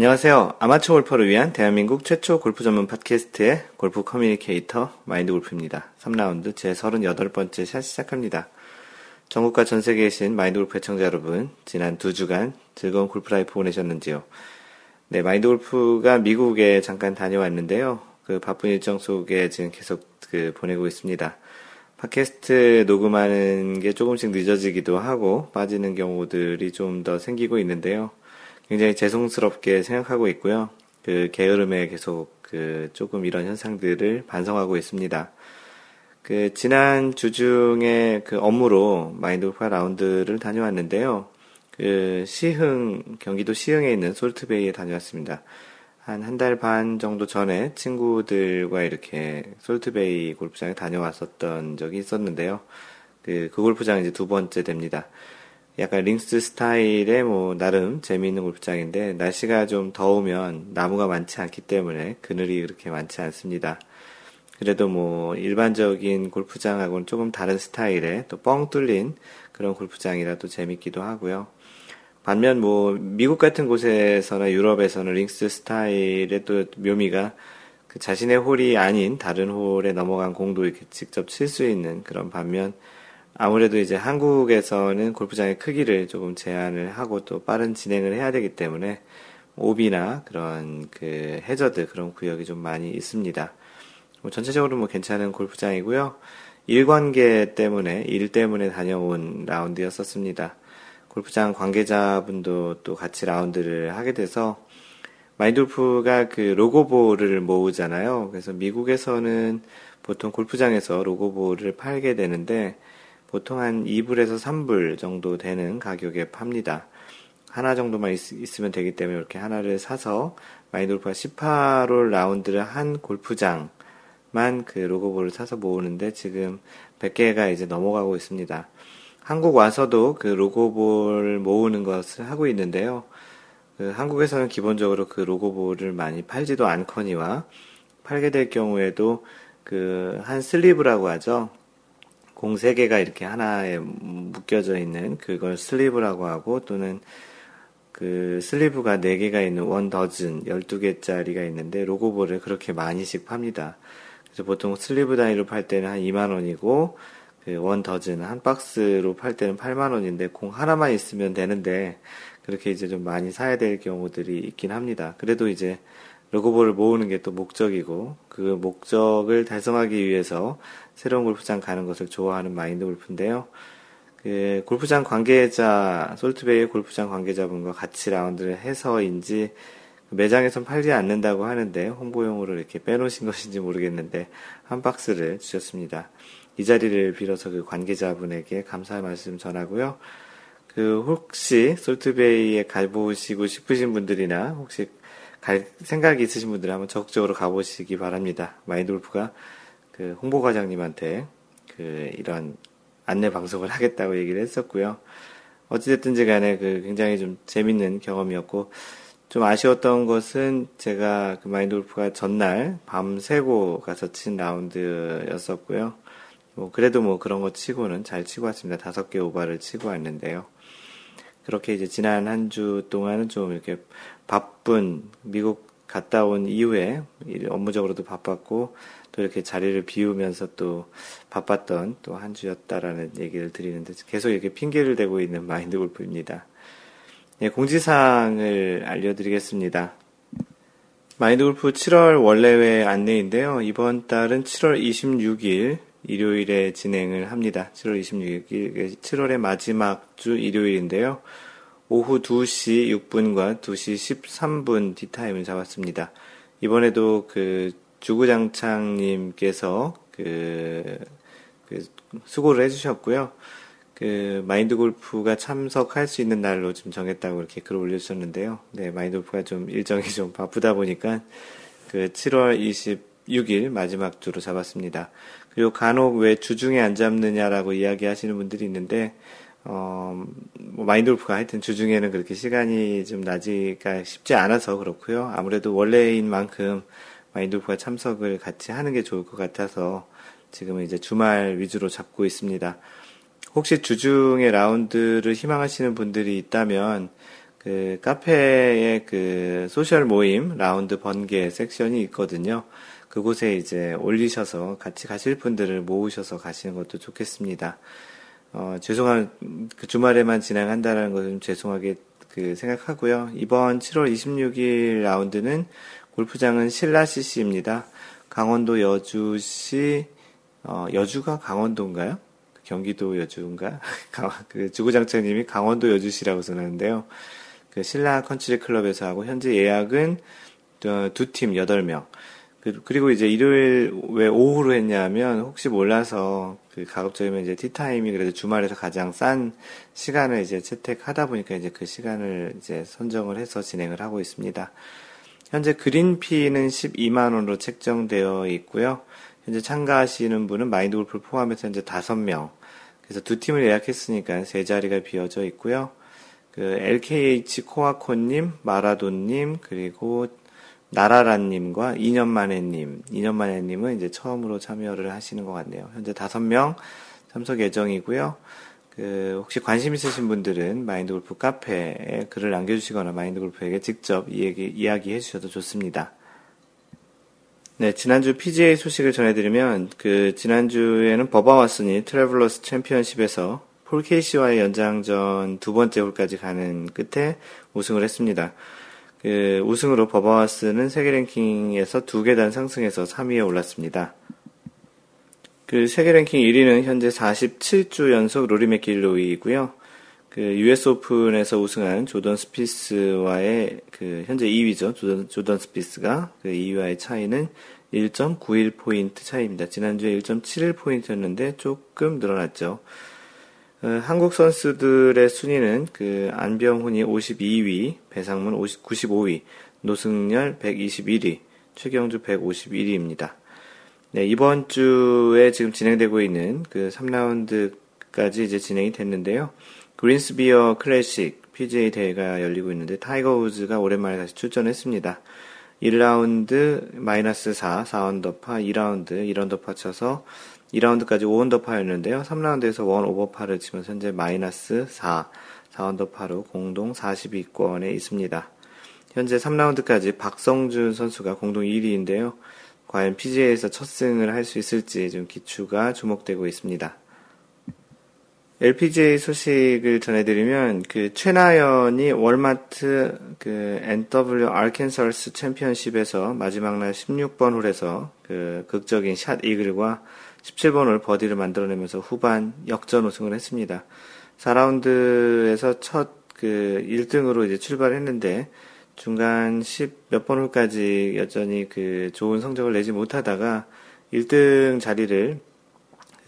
안녕하세요. 아마추어 골퍼를 위한 대한민국 최초 골프 전문 팟캐스트의 골프 communicator 마인드 골프입니다. 3라운드 제 38번째 샷 시작합니다. 전국과 전 세계에 계신 마인드 골프 애청자 여러분, 지난 두 주간 즐거운 골프 life 보내셨는지요? 네, 마인드 골프가 미국에 잠깐 다녀왔는데요. 그 바쁜 일정 속에 지금 계속 그 보내고 있습니다. 팟캐스트 녹음하는 게 조금씩 늦어지기도 하고 빠지는 경우들이 좀 더 생기고 있는데요. 굉장히 죄송스럽게 생각하고 있고요. 그 게으름에 계속 그 조금 이런 현상들을 반성하고 있습니다. 그 지난 주 중에 그 업무로 마인드골프 라운드를 다녀왔는데요. 그 시흥 경기도 시흥에 있는 솔트베이에 다녀왔습니다. 한 한 달 반 정도 전에 친구들과 이렇게 솔트베이 골프장에 다녀왔었던 적이 있었는데요. 그, 그 골프장 이제 두 번째 됩니다. 약간 links 스타일의 뭐 나름 재미있는 골프장인데 날씨가 좀 더우면 나무가 많지 않기 때문에 그늘이 그렇게 많지 않습니다. 그래도 뭐 일반적인 골프장하고는 조금 다른 스타일의 또 뻥 뚫린 그런 골프장이라 또 재밌기도 하고요. 반면 뭐 미국 같은 곳에서나 유럽에서는 links 스타일의 또 묘미가 그 자신의 홀이 아닌 다른 홀에 넘어간 공도 이렇게 직접 칠 수 있는 그런 반면 아무래도 이제 한국에서는 골프장의 크기를 조금 제한을 하고 또 빠른 진행을 해야 되기 때문에 오비나 그런 그 해저드 그런 구역이 좀 많이 있습니다. 뭐 전체적으로 뭐 괜찮은 골프장이고요. 일관계 때문에 일 때문에 다녀온 라운드였었습니다. 골프장 관계자분도 또 같이 라운드를 하게 돼서 마인돌프가 그 로고볼을 모으잖아요. 그래서 미국에서는 보통 골프장에서 로고볼을 팔게 되는데 보통 한 2불에서 3불 정도 되는 가격에 팝니다. 하나 정도만 있, 으면 되기 때문에 이렇게 하나를 사서 마인돌프가 18홀 라운드를 한 골프장만 그 로고볼을 사서 모으는데 지금 100개가 이제 넘어가고 있습니다. 한국 와서도 그 로고볼 모으는 것을 하고 있는데요. 그 한국에서는 기본적으로 그 로고볼을 많이 팔지도 않거니와 팔게 될 경우에도 그 한 sleeve라고 하죠. 공 3개가 이렇게 하나에 묶여져 있는 그걸 sleeve라고 하고 또는 그 sleeve가 4개가 있는 one dozen 12개짜리가 있는데 로고볼을 그렇게 많이씩 팝니다. 그래서 보통 sleeve 단위로 팔 때는 한 2만 원이고 그 one dozen 한 박스로 팔 때는 8만 원인데 공 하나만 있으면 되는데 그렇게 이제 좀 많이 사야 될 경우들이 있긴 합니다. 그래도 이제 로고볼을 모으는 게 또 목적이고 그 목적을 달성하기 위해서 새로운 골프장 가는 것을 좋아하는 마인드 골프인데요. 그 골프장 관계자 솔트베이 골프장 관계자분과 같이 라운드를 해서인지 매장에선 팔지 않는다고 하는데 홍보용으로 이렇게 빼놓으신 것인지 모르겠는데 한 박스를 주셨습니다. 이 자리를 빌어서 그 관계자분에게 감사의 말씀 전하고요. 그 혹시 솔트베이에 가보시고 싶으신 분들이나 혹시 갈 생각이 있으신 분들은 한번 적극적으로 가보시기 바랍니다. 마인드골프가 그 홍보과장님한테 그 이런 안내 방송을 하겠다고 얘기를 했었고요. 어찌됐든지 간에 그 굉장히 좀 재밌는 경험이었고, 좀 아쉬웠던 것은 제가 그 마인드 골프가 전날 밤새고 가서 친 라운드였었고요. 뭐 그래도 뭐 그런 거 치고는 잘 치고 왔습니다. 다섯 개 오바를 치고 왔는데요. 그렇게 이제 지난 한 주 동안은 좀 이렇게 바쁜 미국 갔다 온 이후에 업무적으로도 바빴고 또 이렇게 자리를 비우면서 또 바빴던 또 한 주였다라는 얘기를 드리는데 계속 이렇게 핑계를 대고 있는 마인드 골프입니다. 네, 공지사항을 알려드리겠습니다. 마인드 골프 7월 원래회 안내인데요. 이번 달은 7월 26일 일요일에 진행을 합니다. 7월 26일, 7월의 마지막 주 일요일인데요. 오후 2시 6분과 2시 13분 디타임을 잡았습니다. 이번에도 그 주구장창님께서 그, 그 수고를 해주셨고요. 그 마인드 골프가 참석할 수 있는 날로 좀 정했다고 이렇게 글을 올려주셨는데요. 네, 마인드 골프가 좀 일정이 좀 바쁘다 보니까 그 7월 26일 마지막 주로 잡았습니다. 그리고 간혹 왜 주중에 안 잡느냐라고 이야기하시는 분들이 있는데 어, 뭐 마인드 골프가 하여튼 주중에는 그렇게 시간이 좀 나지가 쉽지 않아서 그렇고요. 아무래도 월례인 만큼 마인드 골프가 참석을 같이 하는 게 좋을 것 같아서 지금은 이제 주말 위주로 잡고 있습니다. 혹시 주중에 라운드를 희망하시는 분들이 있다면 그 카페에 그 social 모임 라운드 번개 섹션이 있거든요. 그곳에 이제 올리셔서 같이 가실 분들을 모으셔서 가시는 것도 좋겠습니다. 어, 죄송한, 그 주말에만 진행한다는 것은 죄송하게 그 생각하고요. 이번 7월 26일 라운드는 골프장은 신라CC입니다. 강원도 여주시, 어, 여주가 강원도인가요? 경기도 여주인가? 그 주구장창님이 강원도 여주시라고 전하는데요. 그 신라 컨트리 클럽에서 하고 현재 예약은 두 팀 8명. 그, 그리고 이제 일요일 왜 오후로 했냐면 혹시 몰라서 그 가급적이면 이제 tee time이 그래도 주말에서 가장 싼 시간을 이제 채택하다 보니까 이제 그 시간을 이제 선정을 해서 진행을 하고 있습니다. 현재 그린피는 12만원으로 책정되어 있고요. 현재 참가하시는 분은 마인드 골프를 포함해서 현재 5명. 그래서 두 팀을 예약했으니까 세 자리가 비어져 있고요. 그 LKH 코아코님, 마라돈님, 그리고 나라라님과 2년 만에님, 2년 만에님은 이제 처음으로 참여를 하시는 것 같네요. 현재 5명 참석 예정이고요. 그 혹시 관심 있으신 분들은 마인드 골프 카페에 글을 남겨주시거나 마인드 골프에게 직접 이야기, 이야기해 주셔도 좋습니다. 네, 지난주 PGA 소식을 전해드리면, 그, 지난주에는 버바 왓슨이 트래블러스 챔피언십에서 폴 케이시와의 연장전 두 번째 홀까지 가는 끝에 우승을 했습니다. 그 우승으로 버바 왓슨은 세계 랭킹에서 두 계단 상승해서 3위에 올랐습니다. 그 세계 랭킹 1위는 현재 47주 연속 로리 맥길로이고요. 그 US 오픈에서 우승한 조던 스피스와의 그 현재 2위죠. 조던, 조던 스피스가 그 2위와의 차이는 1.91 포인트 차이입니다. 지난주에 1.71 포인트였는데 조금 늘어났죠. 어, 한국 선수들의 순위는 그 안병훈이 52위, 배상문 50, 95위, 노승열 121위, 최경주 151위입니다. 네, 이번 주에 지금 진행되고 있는 그 3라운드까지 이제 진행이 됐는데요. 그린브라이어 클래식 PGA 대회가 열리고 있는데 타이거 우즈가 오랜만에 다시 출전했습니다. 1라운드 마이너스 4, 4언더파, 2라운드 1언더파 쳐서 2라운드까지 5언더파였는데요. 3라운드에서 1 오버파를 치면서 현재 마이너스 4, 4언더파로 공동 40위권에 있습니다. 현재 3라운드까지 박성준 선수가 공동 1위인데요. 과연 PGA에서 첫 승을 할 수 있을지 좀 기추가 주목되고 있습니다. LPGA 소식을 전해드리면 그 최나연이 월마트 그 NW 아켄서스 챔피언십에서 마지막 날 16번 홀에서 그 극적인 샷 이글과 17번을 버디를 만들어내면서 후반 역전 우승을 했습니다. 4라운드에서 첫 그 1등으로 이제 출발했는데 중간 10 몇 번 홀까지 여전히 그 좋은 성적을 내지 못하다가 1등 자리를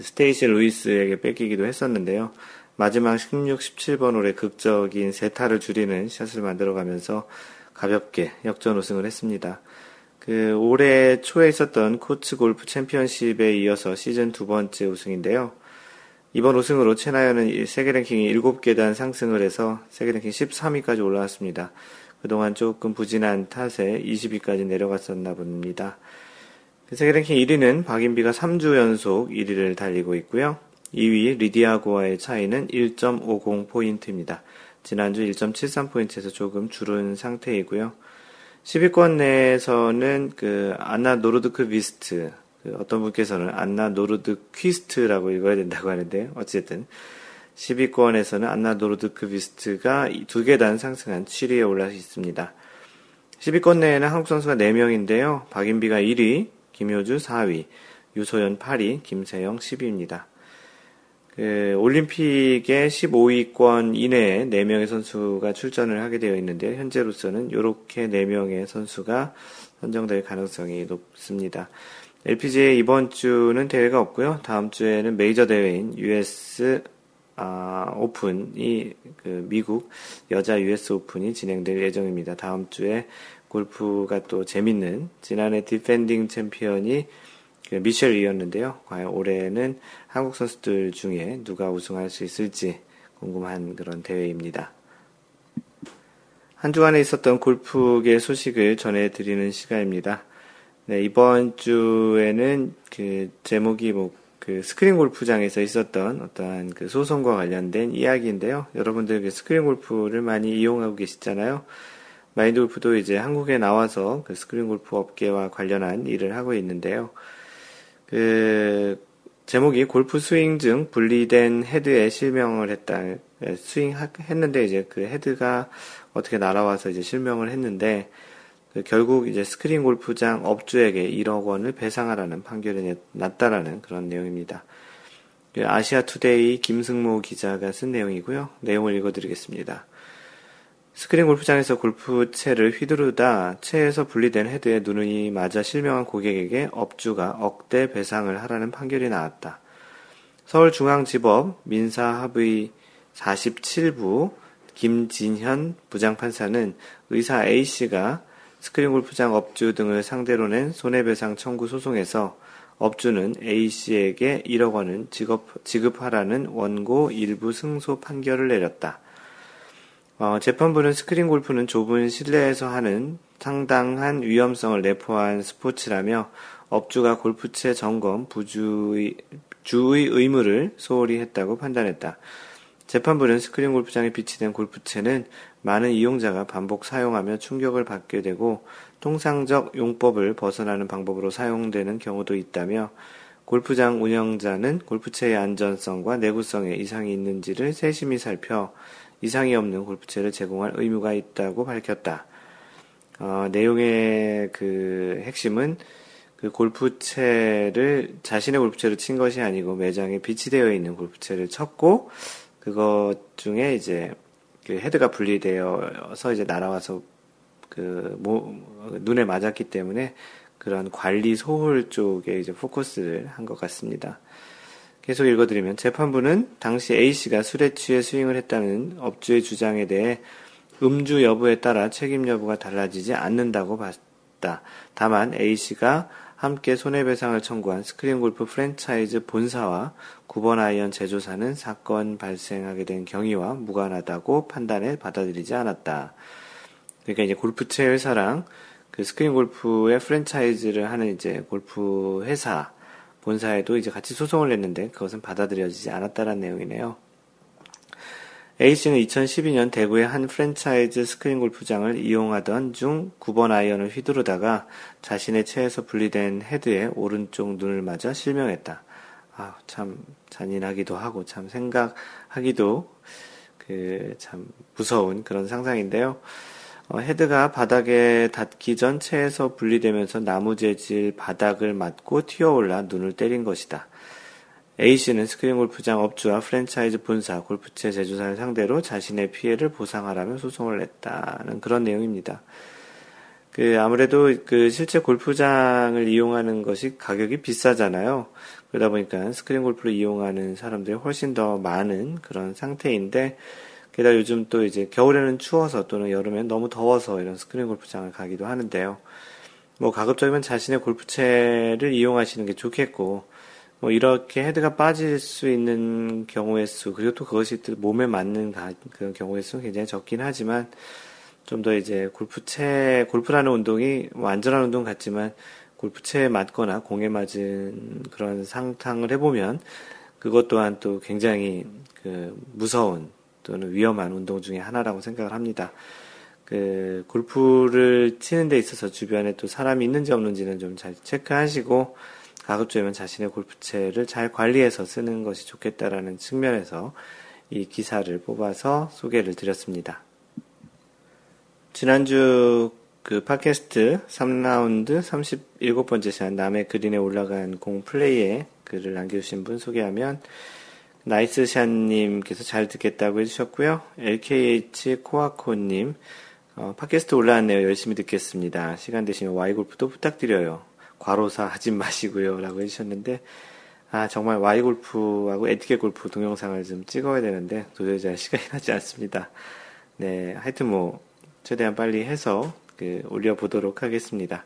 스테이시 루이스에게 뺏기기도 했었는데요. 마지막 16, 17번 홀에 극적인 세타를 줄이는 샷을 만들어가면서 가볍게 역전 우승을 했습니다. 그 올해 초에 있었던 코츠 골프 챔피언십에 이어서 시즌 두 번째 우승인데요. 이번 우승으로 채나연은 세계 랭킹이 7계단 상승을 해서 세계 랭킹 13위까지 올라왔습니다. 그동안 조금 부진한 탓에 20위까지 내려갔었나 봅니다. 그 세계 랭킹 1위는 박인비가 3주 연속 1위를 달리고 있고요. 2위 리디아고와의 차이는 1.50포인트입니다. 지난주 1.73포인트에서 조금 줄은 상태이고요. 10위권 내에서는 그 안나 노르드크 비스트 그 어떤 분께서는 안나 노르드 퀴스트라고 읽어야 된다고 하는데 어쨌든 10위권에서는 안나 노르드크비스트가 두 계단 상승한 7위에 올라 있습니다. 10위권 내에는 한국 선수가 4명인데요. 박인비가 1위, 김효주 4위, 유소연 8위, 김세영 10위입니다. 그 올림픽에 15위권 이내에 4명의 선수가 출전을 하게 되어 있는데 현재로서는 이렇게 4명의 선수가 선정될 가능성이 높습니다. LPGA 이번 주는 대회가 없고요. 다음 주에는 메이저 대회인 US 아, 오픈이 그 미국 여자 US 오픈이 진행될 예정입니다. 다음 주에 골프가 또 재밌는 지난해 디펜딩 챔피언이 그 미셸 위였는데요. 과연 올해는 한국 선수들 중에 누가 우승할 수 있을지 궁금한 그런 대회입니다. 한 주간에 있었던 골프계 소식을 전해드리는 시간입니다. 네, 이번 주에는 그 제목이 뭐 그 스크린 골프장에서 있었던 어떠한 그 소송과 관련된 이야기인데요. 여러분들 그 스크린 골프를 많이 이용하고 계시잖아요. 마인드 골프도 이제 한국에 나와서 그 스크린 골프 업계와 관련한 일을 하고 있는데요. 그 제목이 골프 스윙 중 분리된 헤드에 실명을 했다. 예, 스윙 했는데 이제 그 헤드가 어떻게 날아와서 이제 실명을 했는데 그 결국 이제 스크린 골프장 업주에게 1억 원을 배상하라는 판결이 났다라는 그런 내용입니다. 그 아시아 투데이 김승모 기자가 쓴 내용이고요. 내용을 읽어드리겠습니다. 스크린 골프장에서 골프채를 휘두르다 채에서 분리된 헤드에 눈이 맞아 실명한 고객에게 업주가 억대 배상을 하라는 판결이 나왔다. 서울중앙지법 민사합의 47부 김진현 부장판사는 의사 A씨가 스크린 골프장 업주 등을 상대로 낸 손해배상 청구 소송에서 업주는 A씨에게 1억 원은 지급, 지급하라는 원고 일부 승소 판결을 내렸다. 어, 재판부는 스크린 골프는 좁은 실내에서 하는 상당한 위험성을 내포한 스포츠라며 업주가 골프채 점검 부주의 주의 의무를 소홀히 했다고 판단했다. 재판부는 스크린 골프장에 비치된 골프채는 많은 이용자가 반복 사용하며 충격을 받게 되고 통상적 용법을 벗어나는 방법으로 사용되는 경우도 있다며 골프장 운영자는 골프채의 안전성과 내구성에 이상이 있는지를 세심히 살펴 이상이 없는 골프채를 제공할 의무가 있다고 밝혔다. 어, 내용의 그 핵심은 그 골프채를 자신의 골프채로 친 것이 아니고 매장에 비치되어 있는 골프채를 쳤고 그것 중에 이제 그 헤드가 분리되어서 이제 날아와서 그 모, 눈에 맞았기 때문에 그런 관리 소홀 쪽에 이제 포커스를 한 것 같습니다. 계속 읽어드리면 재판부는 당시 A씨가 술에 취해 스윙을 했다는 업주의 주장에 대해 음주 여부에 따라 책임 여부가 달라지지 않는다고 봤다. 다만 A씨가 함께 손해배상을 청구한 스크린 골프 프랜차이즈 본사와 9번 아이언 제조사는 사건 발생하게 된 경위와 무관하다고 판단해 받아들이지 않았다. 그러니까 이제 골프채 회사랑 그 스크린 골프의 프랜차이즈를 하는 이제 골프 회사 본사에도 이제 같이 소송을 냈는데 그것은 받아들여지지 않았다는 내용이네요. A씨는 2012년 대구의 한 프랜차이즈 스크린 골프장을 이용하던 중 9번 아이언을 휘두르다가 자신의 채에서 분리된 헤드에 오른쪽 눈을 맞아 실명했다. 아, 참 잔인하기도 하고 참 생각하기도 그 참 무서운 그런 상상인데요. 어, 헤드가 바닥에 닿기 전 채에서 분리되면서 나무 재질 바닥을 맞고 튀어올라 눈을 때린 것이다. A씨는 스크린 골프장 업주와 프랜차이즈 본사, 골프채 제조사를 상대로 자신의 피해를 보상하라며 소송을 냈다는 그런 내용입니다. 그 아무래도 그 실제 골프장을 이용하는 것이 가격이 비싸잖아요. 그러다 보니까 스크린 골프를 이용하는 사람들이 훨씬 더 많은 그런 상태인데 게다가 요즘 또 이제 겨울에는 추워서 또는 여름엔 너무 더워서 이런 스크린 골프장을 가기도 하는데요. 뭐 가급적이면 자신의 골프채를 이용하시는 게 좋겠고 뭐 이렇게 헤드가 빠질 수 있는 경우의 수 그리고 또 그것이 또 몸에 맞는 그 경우의 수는 굉장히 적긴 하지만 좀 더 이제 골프채 골프라는 운동이 뭐 안전한 운동 같지만 골프채에 맞거나 공에 맞은 그런 상탕을 해보면 그것 또한 또 굉장히 그 무서운 또는 위험한 운동 중의 하나라고 생각을 합니다. 그 골프를 치는 데 있어서 주변에 또 사람이 있는지 없는지는 좀 잘 체크하시고 가급적이면 자신의 골프채를 잘 관리해서 쓰는 것이 좋겠다라는 측면에서 이 기사를 뽑아서 소개를 드렸습니다. 지난주 그 팟캐스트 3라운드 37번째 시간 남의 그린에 올라간 공 플레이에 글을 남겨주신 분 소개하면 나이스샷님께서 잘 듣겠다고 해주셨고요. LKH 코아코님, 어, 팟캐스트 올라왔네요. 열심히 듣겠습니다. 시간 되시면 Y골프도 부탁드려요. 과로사 하지 마시고요. 라고 해주셨는데, 아, 정말 Y골프하고 에티켓 골프 동영상을 좀 찍어야 되는데, 도저히 잘 시간이 나지 않습니다. 네, 하여튼 뭐, 최대한 빨리 해서, 그, 올려보도록 하겠습니다.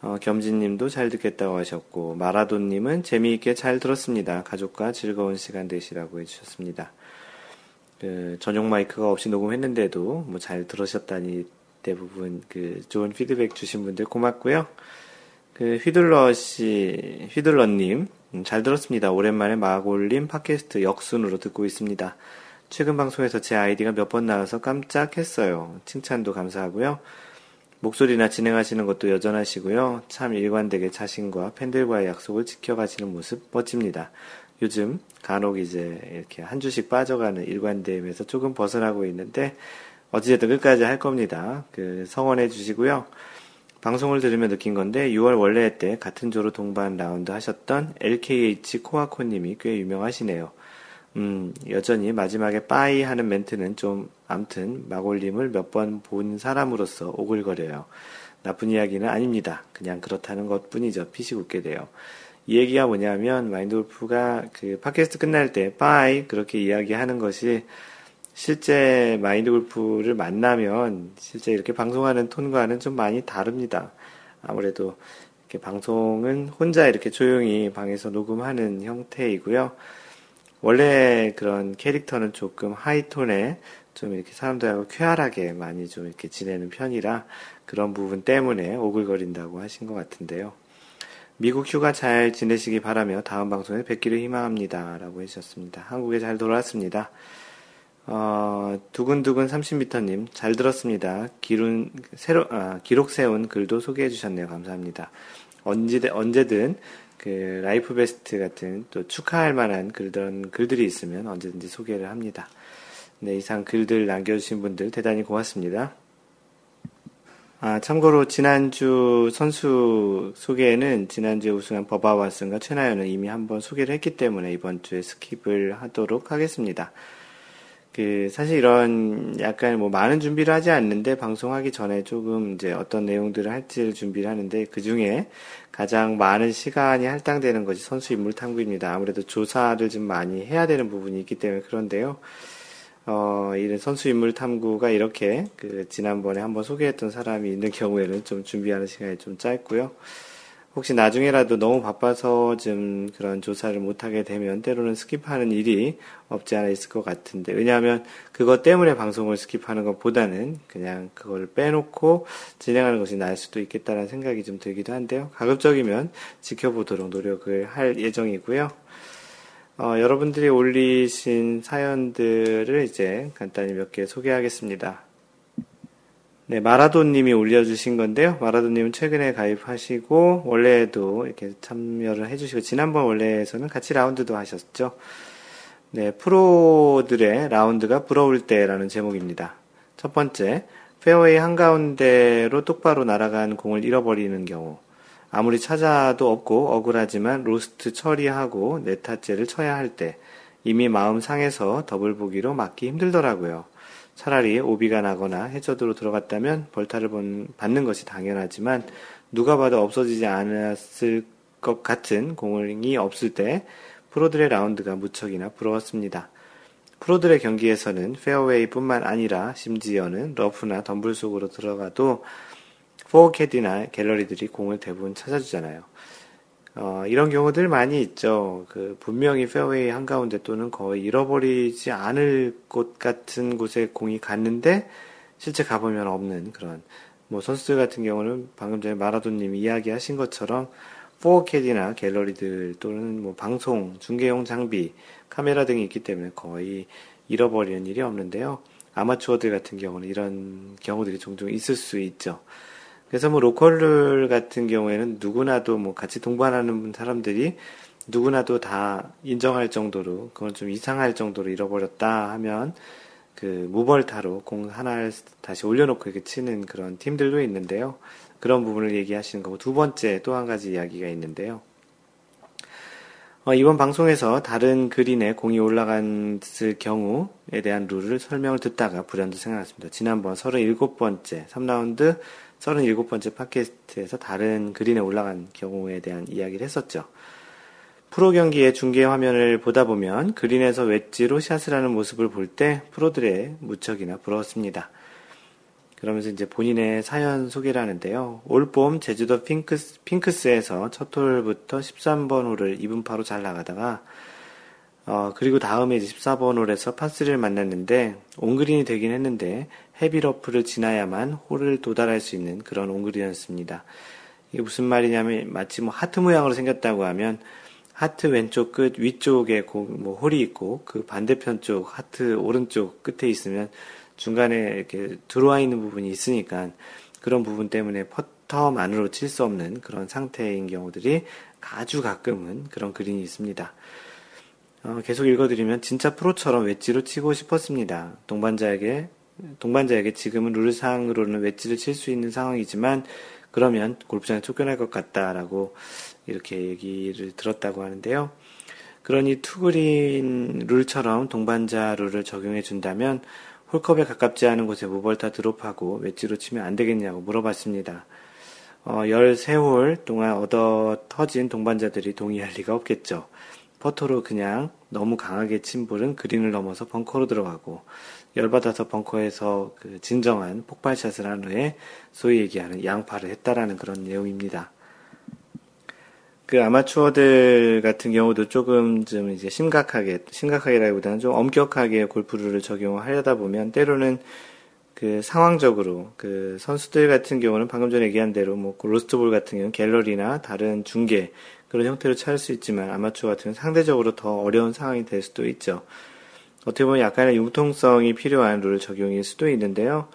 어, 겸진님도 잘 듣겠다고 하셨고 마라돈님은 재미있게 잘 들었습니다. 가족과 즐거운 시간 되시라고 해주셨습니다. 그 전용 마이크가 없이 녹음했는데도 뭐 잘 들으셨다니 대부분 그 좋은 피드백 주신 분들 고맙고요. 그 휘둘러 씨, 휘둘러님, 음, 잘 들었습니다. 오랜만에 마골림 팟캐스트 역순으로 듣고 있습니다. 최근 방송에서 제 아이디가 몇 번 나와서 깜짝했어요. 칭찬도 감사하고요. 목소리나 진행하시는 것도 여전하시고요. 참 일관되게 자신과 팬들과의 약속을 지켜가시는 모습 멋집니다. 요즘 간혹 이제 이렇게 한 주씩 빠져가는 일관됨에서 조금 벗어나고 있는데 어찌됐든 끝까지 할 겁니다. 그 성원해 주시고요. 방송을 들으며 느낀 건데 6월 월례 때 같은 조로 동반 라운드 하셨던 LKH 코아코님이 꽤 유명하시네요. 음, 여전히 마지막에 bye 하는 멘트는 좀 암튼 마골님을 몇 번 본 사람으로서 오글거려요. 나쁜 이야기는 아닙니다. 그냥 그렇다는 것 뿐이죠. 피식 웃게 돼요. 이 얘기가 뭐냐면 마인드골프가 그 팟캐스트 끝날 때 bye 그렇게 이야기하는 것이 실제 마인드 골프를 만나면 실제 이렇게 방송하는 톤과는 좀 많이 다릅니다. 아무래도 이렇게 방송은 혼자 이렇게 조용히 방에서 녹음하는 형태이고요. 원래 그런 캐릭터는 조금 하이톤에 좀 이렇게 사람들하고 쾌활하게 많이 좀 이렇게 지내는 편이라 그런 부분 때문에 오글거린다고 하신 것 같은데요. 미국 휴가 잘 지내시기 바라며 다음 방송에 뵙기를 희망합니다. 라고 해주셨습니다. 한국에 잘 돌아왔습니다. 어, 두근두근 30m님, 잘 들었습니다. 기룬, 새로, 아, 기록 세운 글도 소개해 주셨네요. 감사합니다. 언제, 언제든 그 life best 같은 또 축하할 만한 글들, 글들이 있으면 언제든지 소개를 합니다. 네, 이상 글들 남겨주신 분들 대단히 고맙습니다. 아, 참고로 지난주 선수 소개에는 지난주에 우승한 버바 왓슨과 최나연은 이미 한번 소개를 했기 때문에 이번 주에 skip을 하도록 하겠습니다. 그 사실 이런 약간 뭐 많은 준비를 하지 않는데 방송하기 전에 조금 이제 어떤 내용들을 할지를 준비를 하는데 그 중에 가장 많은 시간이 할당되는 것이 선수 인물 탐구입니다. 아무래도 조사를 좀 많이 해야 되는 부분이 있기 때문에 그런데요. 어, 이런 선수 인물 탐구가 이렇게 그 지난번에 한번 소개했던 사람이 있는 경우에는 좀 준비하는 시간이 좀 짧고요. 혹시 나중에라도 너무 바빠서 좀 그런 조사를 못하게 되면 때로는 스킵하는 일이 없지 않아 있을 것 같은데 왜냐하면 그것 때문에 방송을 스킵하는 것보다는 그냥 그걸 빼놓고 진행하는 것이 나을 수도 있겠다는 생각이 좀 들기도 한데요. 가급적이면 지켜보도록 노력을 할 예정이고요. 어, 여러분들이 올리신 사연들을 이제 간단히 몇 개 소개하겠습니다. 네, 마라도님이 올려주신 건데요. 마라도님은 최근에 가입하시고, 월례도 이렇게 참여를 해주시고, 지난번 월례에서는 같이 라운드도 하셨죠. 네, 프로들의 라운드가 부러울 때라는 제목입니다. 첫 번째, 페어웨이 한가운데로 똑바로 날아간 공을 잃어버리는 경우. 아무리 찾아도 없고 억울하지만 로스트 처리하고 네타째를 쳐야 할 때, 이미 마음 상해서 더블 보기로 막기 힘들더라고요. 차라리 오비가 나거나 해저드로 들어갔다면 벌타를 받는 것이 당연하지만 누가 봐도 없어지지 않았을 것 같은 공이 없을 때 프로들의 라운드가 무척이나 부러웠습니다. 프로들의 경기에서는 페어웨이뿐만 아니라 심지어는 러프나 덤블 속으로 들어가도 포캐디나 갤러리들이 공을 대부분 찾아주잖아요. 어, 이런 경우들 많이 있죠. 그 분명히 페어웨이 한가운데 또는 거의 잃어버리지 않을 곳 같은 곳에 공이 갔는데 실제 가보면 없는 그런 뭐 선수들 같은 경우는 방금 전에 마라도님 이야기하신 것처럼 포어캐디나 갤러리들 또는 뭐 방송 중계용 장비 카메라 등이 있기 때문에 거의 잃어버리는 일이 없는데요. 아마추어들 같은 경우는 이런 경우들이 종종 있을 수 있죠. 그래서 뭐 로컬룰 같은 경우에는 누구나도 뭐 같이 동반하는 사람들이 누구나도 다 인정할 정도로 그건 좀 이상할 정도로 잃어버렸다 하면 그 무벌타로 공 하나를 다시 올려놓고 이렇게 치는 그런 팀들도 있는데요. 그런 부분을 얘기하시는 거고 두 번째 또 한 가지 이야기가 있는데요. 어, 이번 방송에서 다른 그린에 공이 올라갔을 경우에 대한 룰을 설명을 듣다가 불현듯 생각났습니다. 지난번 37번째 3라운드 37번째 팟캐스트에서 다른 그린에 올라간 경우에 대한 이야기를 했었죠. 프로 경기의 중계 화면을 보다 보면 그린에서 웨지로 샷을 하는 모습을 볼 때 프로들의 무척이나 부러웠습니다. 그러면서 이제 본인의 사연 소개를 하는데요. 올봄 제주도 핀크스, 핀크스에서 첫 홀부터 13번 홀을 이븐파로 잘 나가다가 어, 그리고 다음에 이제 14번 홀 에서 파3를 만났는데 온그린이 되긴 했는데 헤비러프를 지나야만 홀을 도달할 수 있는 그런 온그린이었습니다. 이게 무슨 말이냐면 마치 뭐 하트 모양으로 생겼다고 하면 하트 왼쪽 끝 위쪽에 뭐 홀이 있고 그 반대편 쪽 하트 오른쪽 끝에 있으면 중간에 이렇게 들어와 있는 부분이 있으니까 그런 부분 때문에 퍼터만으로 칠 수 없는 그런 상태인 경우들이 아주 가끔은 그런 그린이 있습니다. 어, 계속 읽어드리면 진짜 프로처럼 웨지로 치고 싶었습니다. 동반자에게 동반자에게 지금은 룰상으로는 웨지를 칠 수 있는 상황이지만 그러면 골프장에 쫓겨날 것 같다라고 이렇게 얘기를 들었다고 하는데요. 그러니 투그린 룰처럼 동반자 룰을 적용해 준다면 홀컵에 가깝지 않은 곳에 무벌타 드롭하고 웨지로 치면 안 되겠냐고 물어봤습니다. 어, 13홀 동안 얻어 터진 동반자들이 동의할 리가 없겠죠. 퍼터로 그냥 너무 강하게 친 볼은 그린을 넘어서 벙커로 들어가고 열받아서 벙커에서 그 진정한 폭발샷을 한 후에 소위 얘기하는 양파를 했다라는 그런 내용입니다. 그 아마추어들 같은 경우도 조금 좀 이제 심각하게, 심각하게라기보다는 좀 엄격하게 골프룰을 적용하려다 보면 때로는 그 상황적으로 그 선수들 같은 경우는 방금 전에 얘기한 대로 뭐 로스트볼 같은 경우는 갤러리나 다른 중계 그런 형태로 찾을 수 있지만 아마추어 같은 상대적으로 더 어려운 상황이 될 수도 있죠. 어떻게 보면 약간의 융통성이 필요한 룰 적용일 수도 있는데요.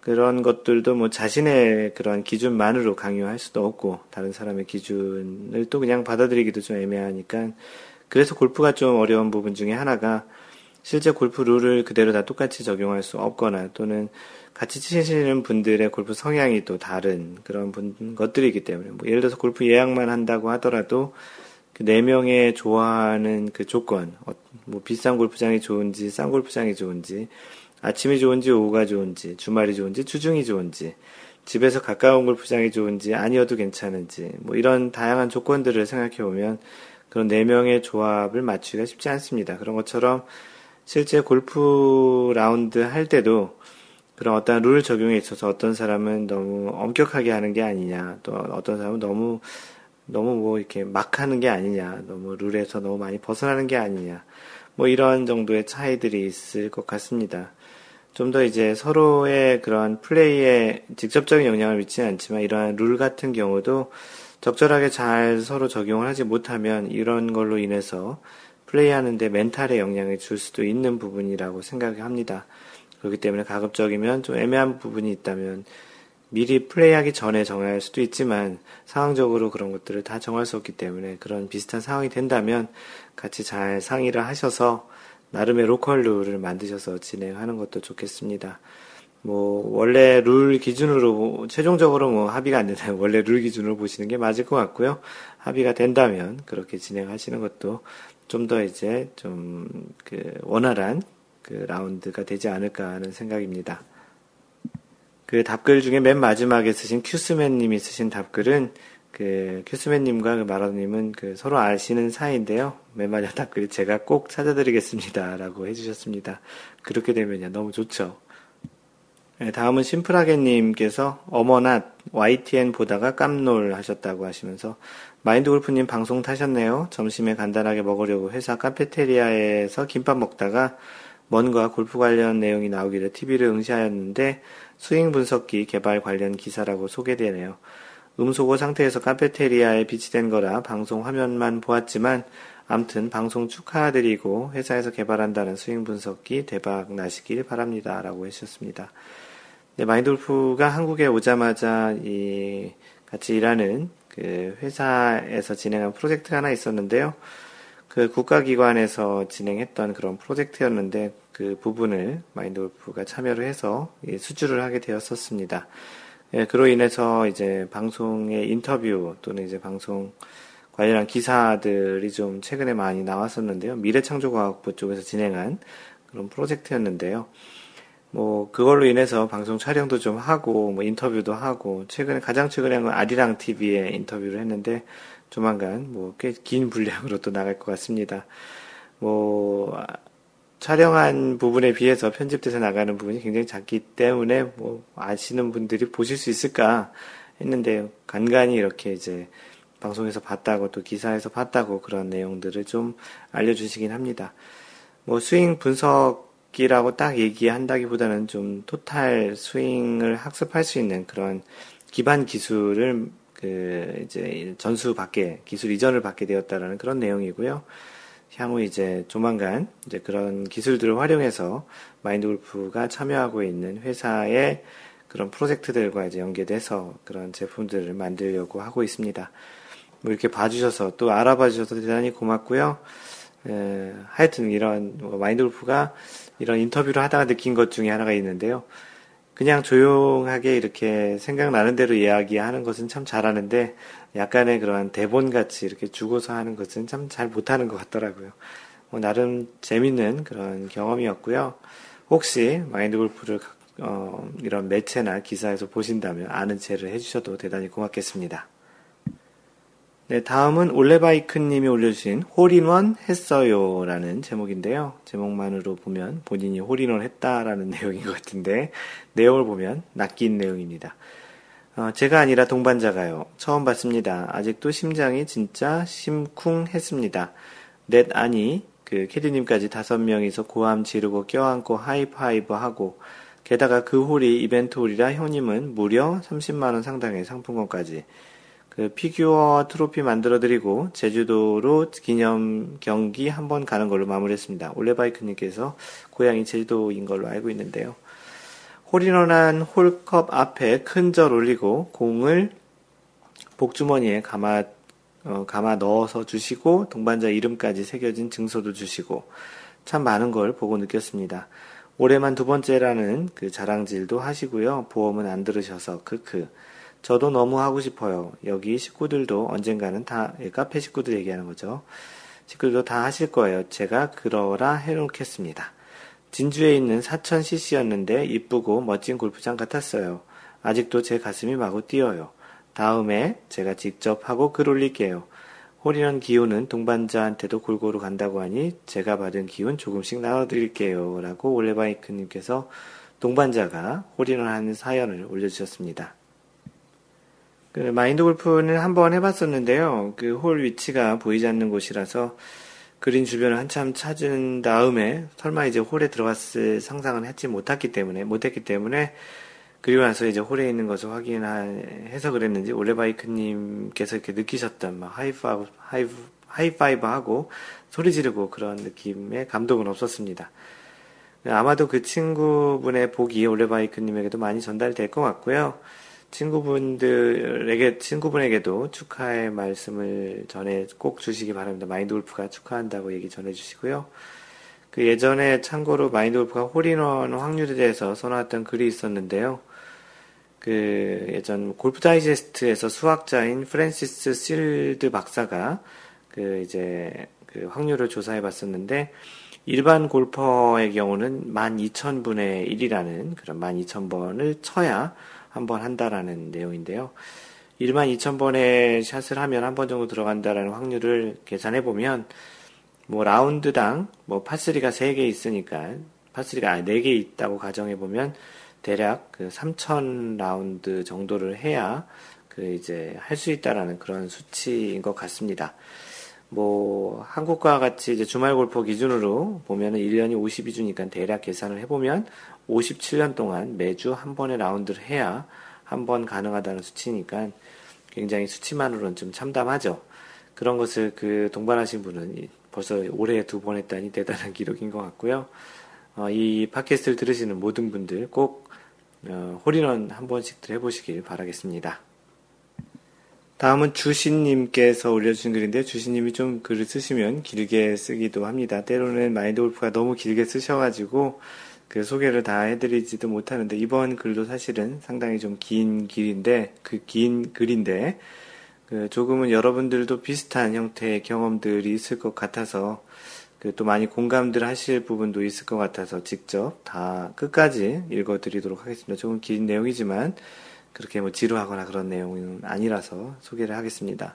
그런 것들도 뭐 자신의 그런 기준만으로 강요할 수도 없고 다른 사람의 기준을 또 그냥 받아들이기도 좀 애매하니까 그래서 골프가 좀 어려운 부분 중에 하나가 실제 골프 룰을 그대로 다 똑같이 적용할 수 없거나 또는 같이 치시는 분들의 골프 성향이 또 다른 그런 분, 것들이기 때문에 뭐 예를 들어서 골프 예약만 한다고 하더라도 그 네 명의 좋아하는 그 조건 어, 뭐 비싼 골프장이 좋은지 싼 골프장이 좋은지 아침이 좋은지 오후가 좋은지 주말이 좋은지 주중이 좋은지 집에서 가까운 골프장이 좋은지 아니어도 괜찮은지 뭐 이런 다양한 조건들을 생각해 보면 그런 네 명의 조합을 맞추기가 쉽지 않습니다. 그런 것처럼 실제 골프 라운드 할 때도 그런 어떤 룰 적용에 있어서 어떤 사람은 너무 엄격하게 하는 게 아니냐, 또 어떤 사람은 너무 너무 뭐 이렇게 막 하는 게 아니냐, 너무 룰에서 너무 많이 벗어나는 게 아니냐, 뭐 이런 정도의 차이들이 있을 것 같습니다. 좀 더 이제 서로의 그런 플레이에 직접적인 영향을 미치지 않지만 이러한 룰 같은 경우도 적절하게 잘 서로 적용을 하지 못하면 이런 걸로 인해서 플레이하는데 멘탈에 영향을 줄 수도 있는 부분이라고 생각합니다. 그렇기 때문에 가급적이면 좀 애매한 부분이 있다면 미리 플레이하기 전에 정할 수도 있지만 상황적으로 그런 것들을 다 정할 수 없기 때문에 그런 비슷한 상황이 된다면 같이 잘 상의를 하셔서 나름의 로컬 룰을 만드셔서 진행하는 것도 좋겠습니다. 뭐 원래 룰 기준으로 최종적으로 뭐 합의가 안 된다면 원래 룰 기준으로 보시는 게 맞을 것 같고요. 합의가 된다면 그렇게 진행하시는 것도 좀 더 이제 좀 그 원활한 그 라운드가 되지 않을까 하는 생각입니다. 그 답글 중에 맨 마지막에 쓰신 큐스맨님이 쓰신 답글은 그 큐스맨님과 그 마라님은 그 서로 아시는 사이인데요. 맨 마지막 댓글이 제가 꼭 찾아드리겠습니다라고 해주셨습니다. 그렇게 되면요 너무 좋죠. 네, 다음은 심플하게님께서 어머나 YTN 보다가 깜놀 하셨다고 하시면서 마인드 골프님 방송 타셨네요. 점심에 간단하게 먹으려고 회사 카페테리아에서 김밥 먹다가 뭔가 골프 관련 내용이 나오기를 TV를 응시하였는데 스윙 분석기 개발 관련 기사라고 소개되네요. 음소거 상태에서 카페테리아에 비치된 거라 방송 화면만 보았지만 암튼 방송 축하드리고 회사에서 개발한다는 스윙 분석기 대박 나시길 바랍니다. 라고 해주셨습니다. 네, 마인돌프가 한국에 오자마자 이 같이 일하는 그 회사에서 진행한 프로젝트가 하나 있었는데요. 그 국가기관에서 진행했던 그런 프로젝트였는데 그 부분을 마인돌프가 참여를 해서 수주를 하게 되었었습니다. 예, 그로 인해서 이제 방송의 인터뷰 또는 이제 방송 관련한 기사들이 좀 최근에 많이 나왔었는데요. 미래창조과학부 쪽에서 진행한 그런 프로젝트였는데요. 뭐 그걸로 인해서 방송 촬영도 좀 하고 뭐 인터뷰도 하고 최근에 가장 최근에 한 건 아리랑 TV에 인터뷰를 했는데 조만간 뭐 꽤 긴 분량으로 또 나갈 것 같습니다. 뭐 촬영한 부분에 비해서 편집돼서 나가는 부분이 굉장히 작기 때문에 뭐 아시는 분들이 보실 수 있을까 했는데 간간히 이렇게 이제 방송에서 봤다고 또 기사에서 봤다고 그런 내용들을 좀 알려주시긴 합니다. 뭐 스윙 분석기라고 딱 얘기한다기보다는 좀 토탈 스윙을 학습할 수 있는 그런 기반 기술을 그 이제 전수 받게 기술 이전을 받게 되었다라는 그런 내용이고요. 향후 이제 조만간 이제 그런 기술들을 활용해서 마인드 골프가 참여하고 있는 회사의 그런 프로젝트들과 이제 연계돼서 그런 제품들을 만들려고 하고 있습니다. 뭐 이렇게 봐주셔서 또 알아봐 주셔서 대단히 고맙고요. 에, 하여튼 이런 뭐 마인드 골프가 이런 인터뷰를 하다가 느낀 것 중에 하나가 있는데요. 그냥 조용하게 이렇게 생각나는 대로 이야기하는 것은 참 잘하는데 약간의 그러한 대본 같이 이렇게 죽어서 하는 것은 참 잘 못하는 것 같더라고요. 뭐 나름 재밌는 그런 경험이었고요. 혹시 마인드 골프를 어, 이런 매체나 기사에서 보신다면 아는 체를 해주셔도 대단히 고맙겠습니다. 네, 다음은 올레바이크님이 올려주신 홀인원 했어요 라는 제목인데요. 제목만으로 보면 본인이 홀인원 했다라는 내용인 것 같은데, 내용을 보면 낚인 내용입니다. 어, 제가 아니라 동반자가요. 처음 봤습니다. 아직도 심장이 진짜 심쿵 했습니다. 넷 아니, 그 캐디님까지 다섯 명이서 고함 지르고 껴안고 하이파이브 하고, 게다가 그 홀이 이벤트 홀이라 형님은 무려 30만원 상당의 상품권까지. 그 피규어 트로피 만들어드리고 제주도로 기념 경기 한 번 가는 걸로 마무리했습니다. 올레바이크님께서 고향이 제주도인 걸로 알고 있는데요. 홀인원한 홀컵 앞에 큰 절 올리고 공을 복주머니에 담아 어, 담아 넣어서 주시고 동반자 이름까지 새겨진 증서도 주시고 참 많은 걸 보고 느꼈습니다. 올해만 두 번째라는 그 자랑질도 하시고요. 보험은 안 들으셔서 크크. 저도 너무 하고 싶어요. 여기 식구들도 언젠가는 다, 예, 카페 식구들 얘기하는 거죠. 식구들도 다 하실 거예요. 제가 그러라 해놓겠습니다. 진주에 있는 4000cc였는데 이쁘고 멋진 골프장 같았어요. 아직도 제 가슴이 마구 뛰어요. 다음에 제가 직접 하고 글 올릴게요. 홀이런 기운은 동반자한테도 골고루 간다고 하니 제가 받은 기운 조금씩 나눠드릴게요. 라고 올레바이크님께서 동반자가 홀인원 하는 사연을 올려주셨습니다. 그 마인드 골프는 한번 해봤었는데요. 그 홀 위치가 보이지 않는 곳이라서 그린 주변을 한참 찾은 다음에 설마 이제 홀에 들어갔을 상상은 했지 못했기 때문에 못했기 때문에 그리고 나서 이제 홀에 있는 것을 확인해서 그랬는지 올레바이크님께서 이렇게 느끼셨던 막 하이파이브 하이브, 하이파이브 하고 소리 지르고 그런 느낌의 감동은 없었습니다. 아마도 그 친구분의 복이 올레바이크님에게도 많이 전달될 것 같고요. 친구분들에게, 친구분에게도 축하의 말씀을 전해 꼭 주시기 바랍니다. 마인드 골프가 축하한다고 얘기 전해 주시고요. 그 예전에 참고로 마인드 골프가 홀인원 확률에 대해서 써놨던 글이 있었는데요. 그 예전 골프 다이제스트에서 수학자인 프랜시스 실드 박사가 그 이제 그 확률을 조사해 봤었는데 일반 골퍼의 경우는 12,000분의 1이라는 그런 12,000번을 쳐야 한번 한다라는 내용인데요. 1만 2천 번의 샷을 하면 한 번 정도 들어간다라는 확률을 계산해 보면 뭐 라운드당 뭐 파3가 3개 있으니까 파3가 4개 있다고 가정해 보면 대략 그 3천 라운드 정도를 해야 그 이제 할 수 있다라는 그런 수치인 것 같습니다. 뭐 한국과 같이 이제 주말 골퍼 기준으로 보면은 1년이 52주니까 대략 계산을 해보면 57년 동안 매주 한 번의 라운드를 해야 한 번 가능하다는 수치니까 굉장히 수치만으로는 좀 참담하죠. 그런 것을 그 동반하신 분은 벌써 올해 두 번 했다니 대단한 기록인 것 같고요. 어, 이 팟캐스트를 들으시는 모든 분들 꼭 어, 홀인원 한 번씩들 해보시길 바라겠습니다. 다음은 주신님께서 올려주신 글인데 주신님이 좀 글을 쓰시면 길게 쓰기도 합니다. 때로는 마인드 골프가 너무 길게 쓰셔가지고 그 소개를 다 해드리지도 못하는데 이번 글도 사실은 상당히 좀 긴 길인데 그 긴 글인데 그 조금은 여러분들도 비슷한 형태의 경험들이 있을 것 같아서 그 또 많이 공감들 하실 부분도 있을 것 같아서 직접 다 끝까지 읽어드리도록 하겠습니다. 조금 긴 내용이지만 그렇게 뭐 지루하거나 그런 내용은 아니라서 소개를 하겠습니다.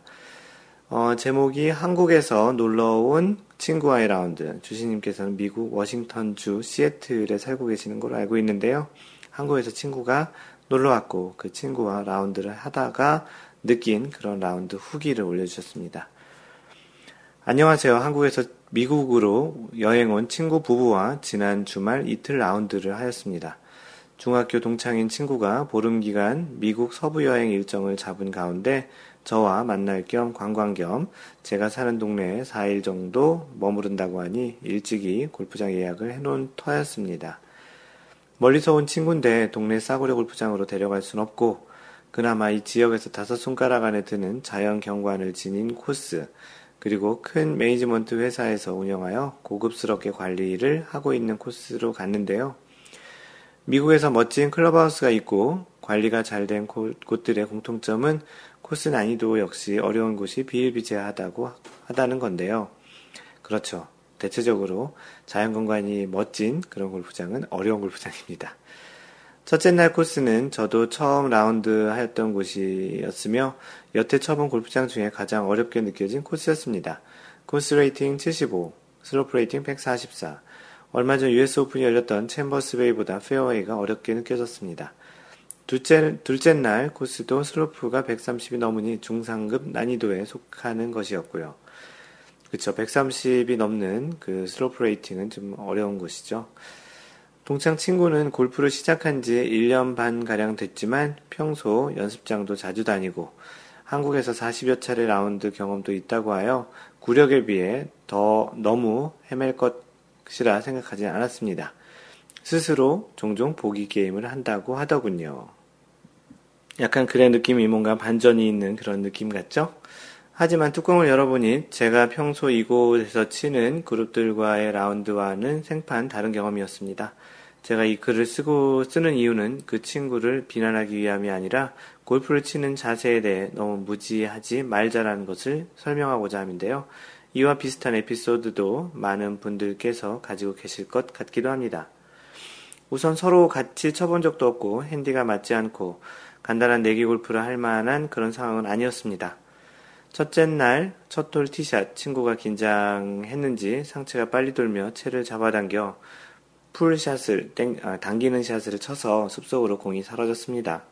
어, 제목이 한국에서 놀러 온 친구와의 라운드. 주시님께서는 미국 워싱턴주 시애틀에 살고 계시는 걸로 알고 있는데요. 한국에서 친구가 놀러 왔고 그 친구와 라운드를 하다가 느낀 그런 라운드 후기를 올려주셨습니다. 안녕하세요. 한국에서 미국으로 여행 온 친구 부부와 지난 주말 이틀 라운드를 하였습니다. 중학교 동창인 친구가 보름 기간 미국 서부 여행 일정을 잡은 가운데 저와 만날 겸 관광 겸 제가 사는 동네에 4일 정도 머무른다고 하니 일찍이 골프장 예약을 해놓은 터였습니다. 멀리서 온 친구인데 동네 싸구려 골프장으로 데려갈 순 없고 그나마 이 지역에서 다섯 손가락 안에 드는 자연 경관을 지닌 코스 그리고 큰 매니지먼트 회사에서 운영하여 고급스럽게 관리를 하고 있는 코스로 갔는데요. 미국에서 멋진 클럽하우스가 있고 관리가 잘 된 곳들의 공통점은 코스 난이도 역시 어려운 곳이 비일비재하다고 하다는 건데요. 그렇죠. 대체적으로 자연경관이 멋진 그런 골프장은 어려운 골프장입니다. 첫째 날 코스는 저도 처음 라운드 하였던 곳이었으며 여태 쳐본 골프장 중에 가장 어렵게 느껴진 코스였습니다. 코스 레이팅 75, 슬로프 레이팅 144, 얼마 전 US 오픈이 열렸던 챔버스 베이보다 페어웨이가 어렵게 느껴졌습니다. 둘째, 둘째 날 코스도 슬로프가 130이 넘으니 중상급 난이도에 속하는 것이었고요. 그쵸. 130이 넘는 그 슬로프 레이팅은 좀 어려운 곳이죠. 동창 친구는 골프를 시작한 지 1년 반 가량 됐지만 평소 연습장도 자주 다니고 한국에서 40여 차례 라운드 경험도 있다고 하여 구력에 비해 더 너무 헤맬 것 것이라 생각하지 않았습니다. 스스로 종종 보기 게임을 한다고 하더군요. 약간 그의 느낌이 뭔가 반전이 있는 그런 느낌 같죠? 하지만 뚜껑을 열어보니 제가 평소 이곳에서 치는 그룹들과의 라운드와는 생판 다른 경험이었습니다. 제가 이 글을 쓰고 쓰는 이유는 그 친구를 비난하기 위함이 아니라 골프를 치는 자세에 대해 너무 무지하지 말자라는 것을 설명하고자 함인데요. 이와 비슷한 에피소드도 많은 분들께서 가지고 계실 것 같기도 합니다. 우선 서로 같이 쳐본 적도 없고 핸디가 맞지 않고 간단한 내기 골프를 할 만한 그런 상황은 아니었습니다. 첫째 날 첫 돌 티샷 친구가 긴장했는지 상체가 빨리 돌며 채를 잡아당겨 풀샷을 땡, 아, 당기는 샷을 쳐서 숲속으로 공이 사라졌습니다.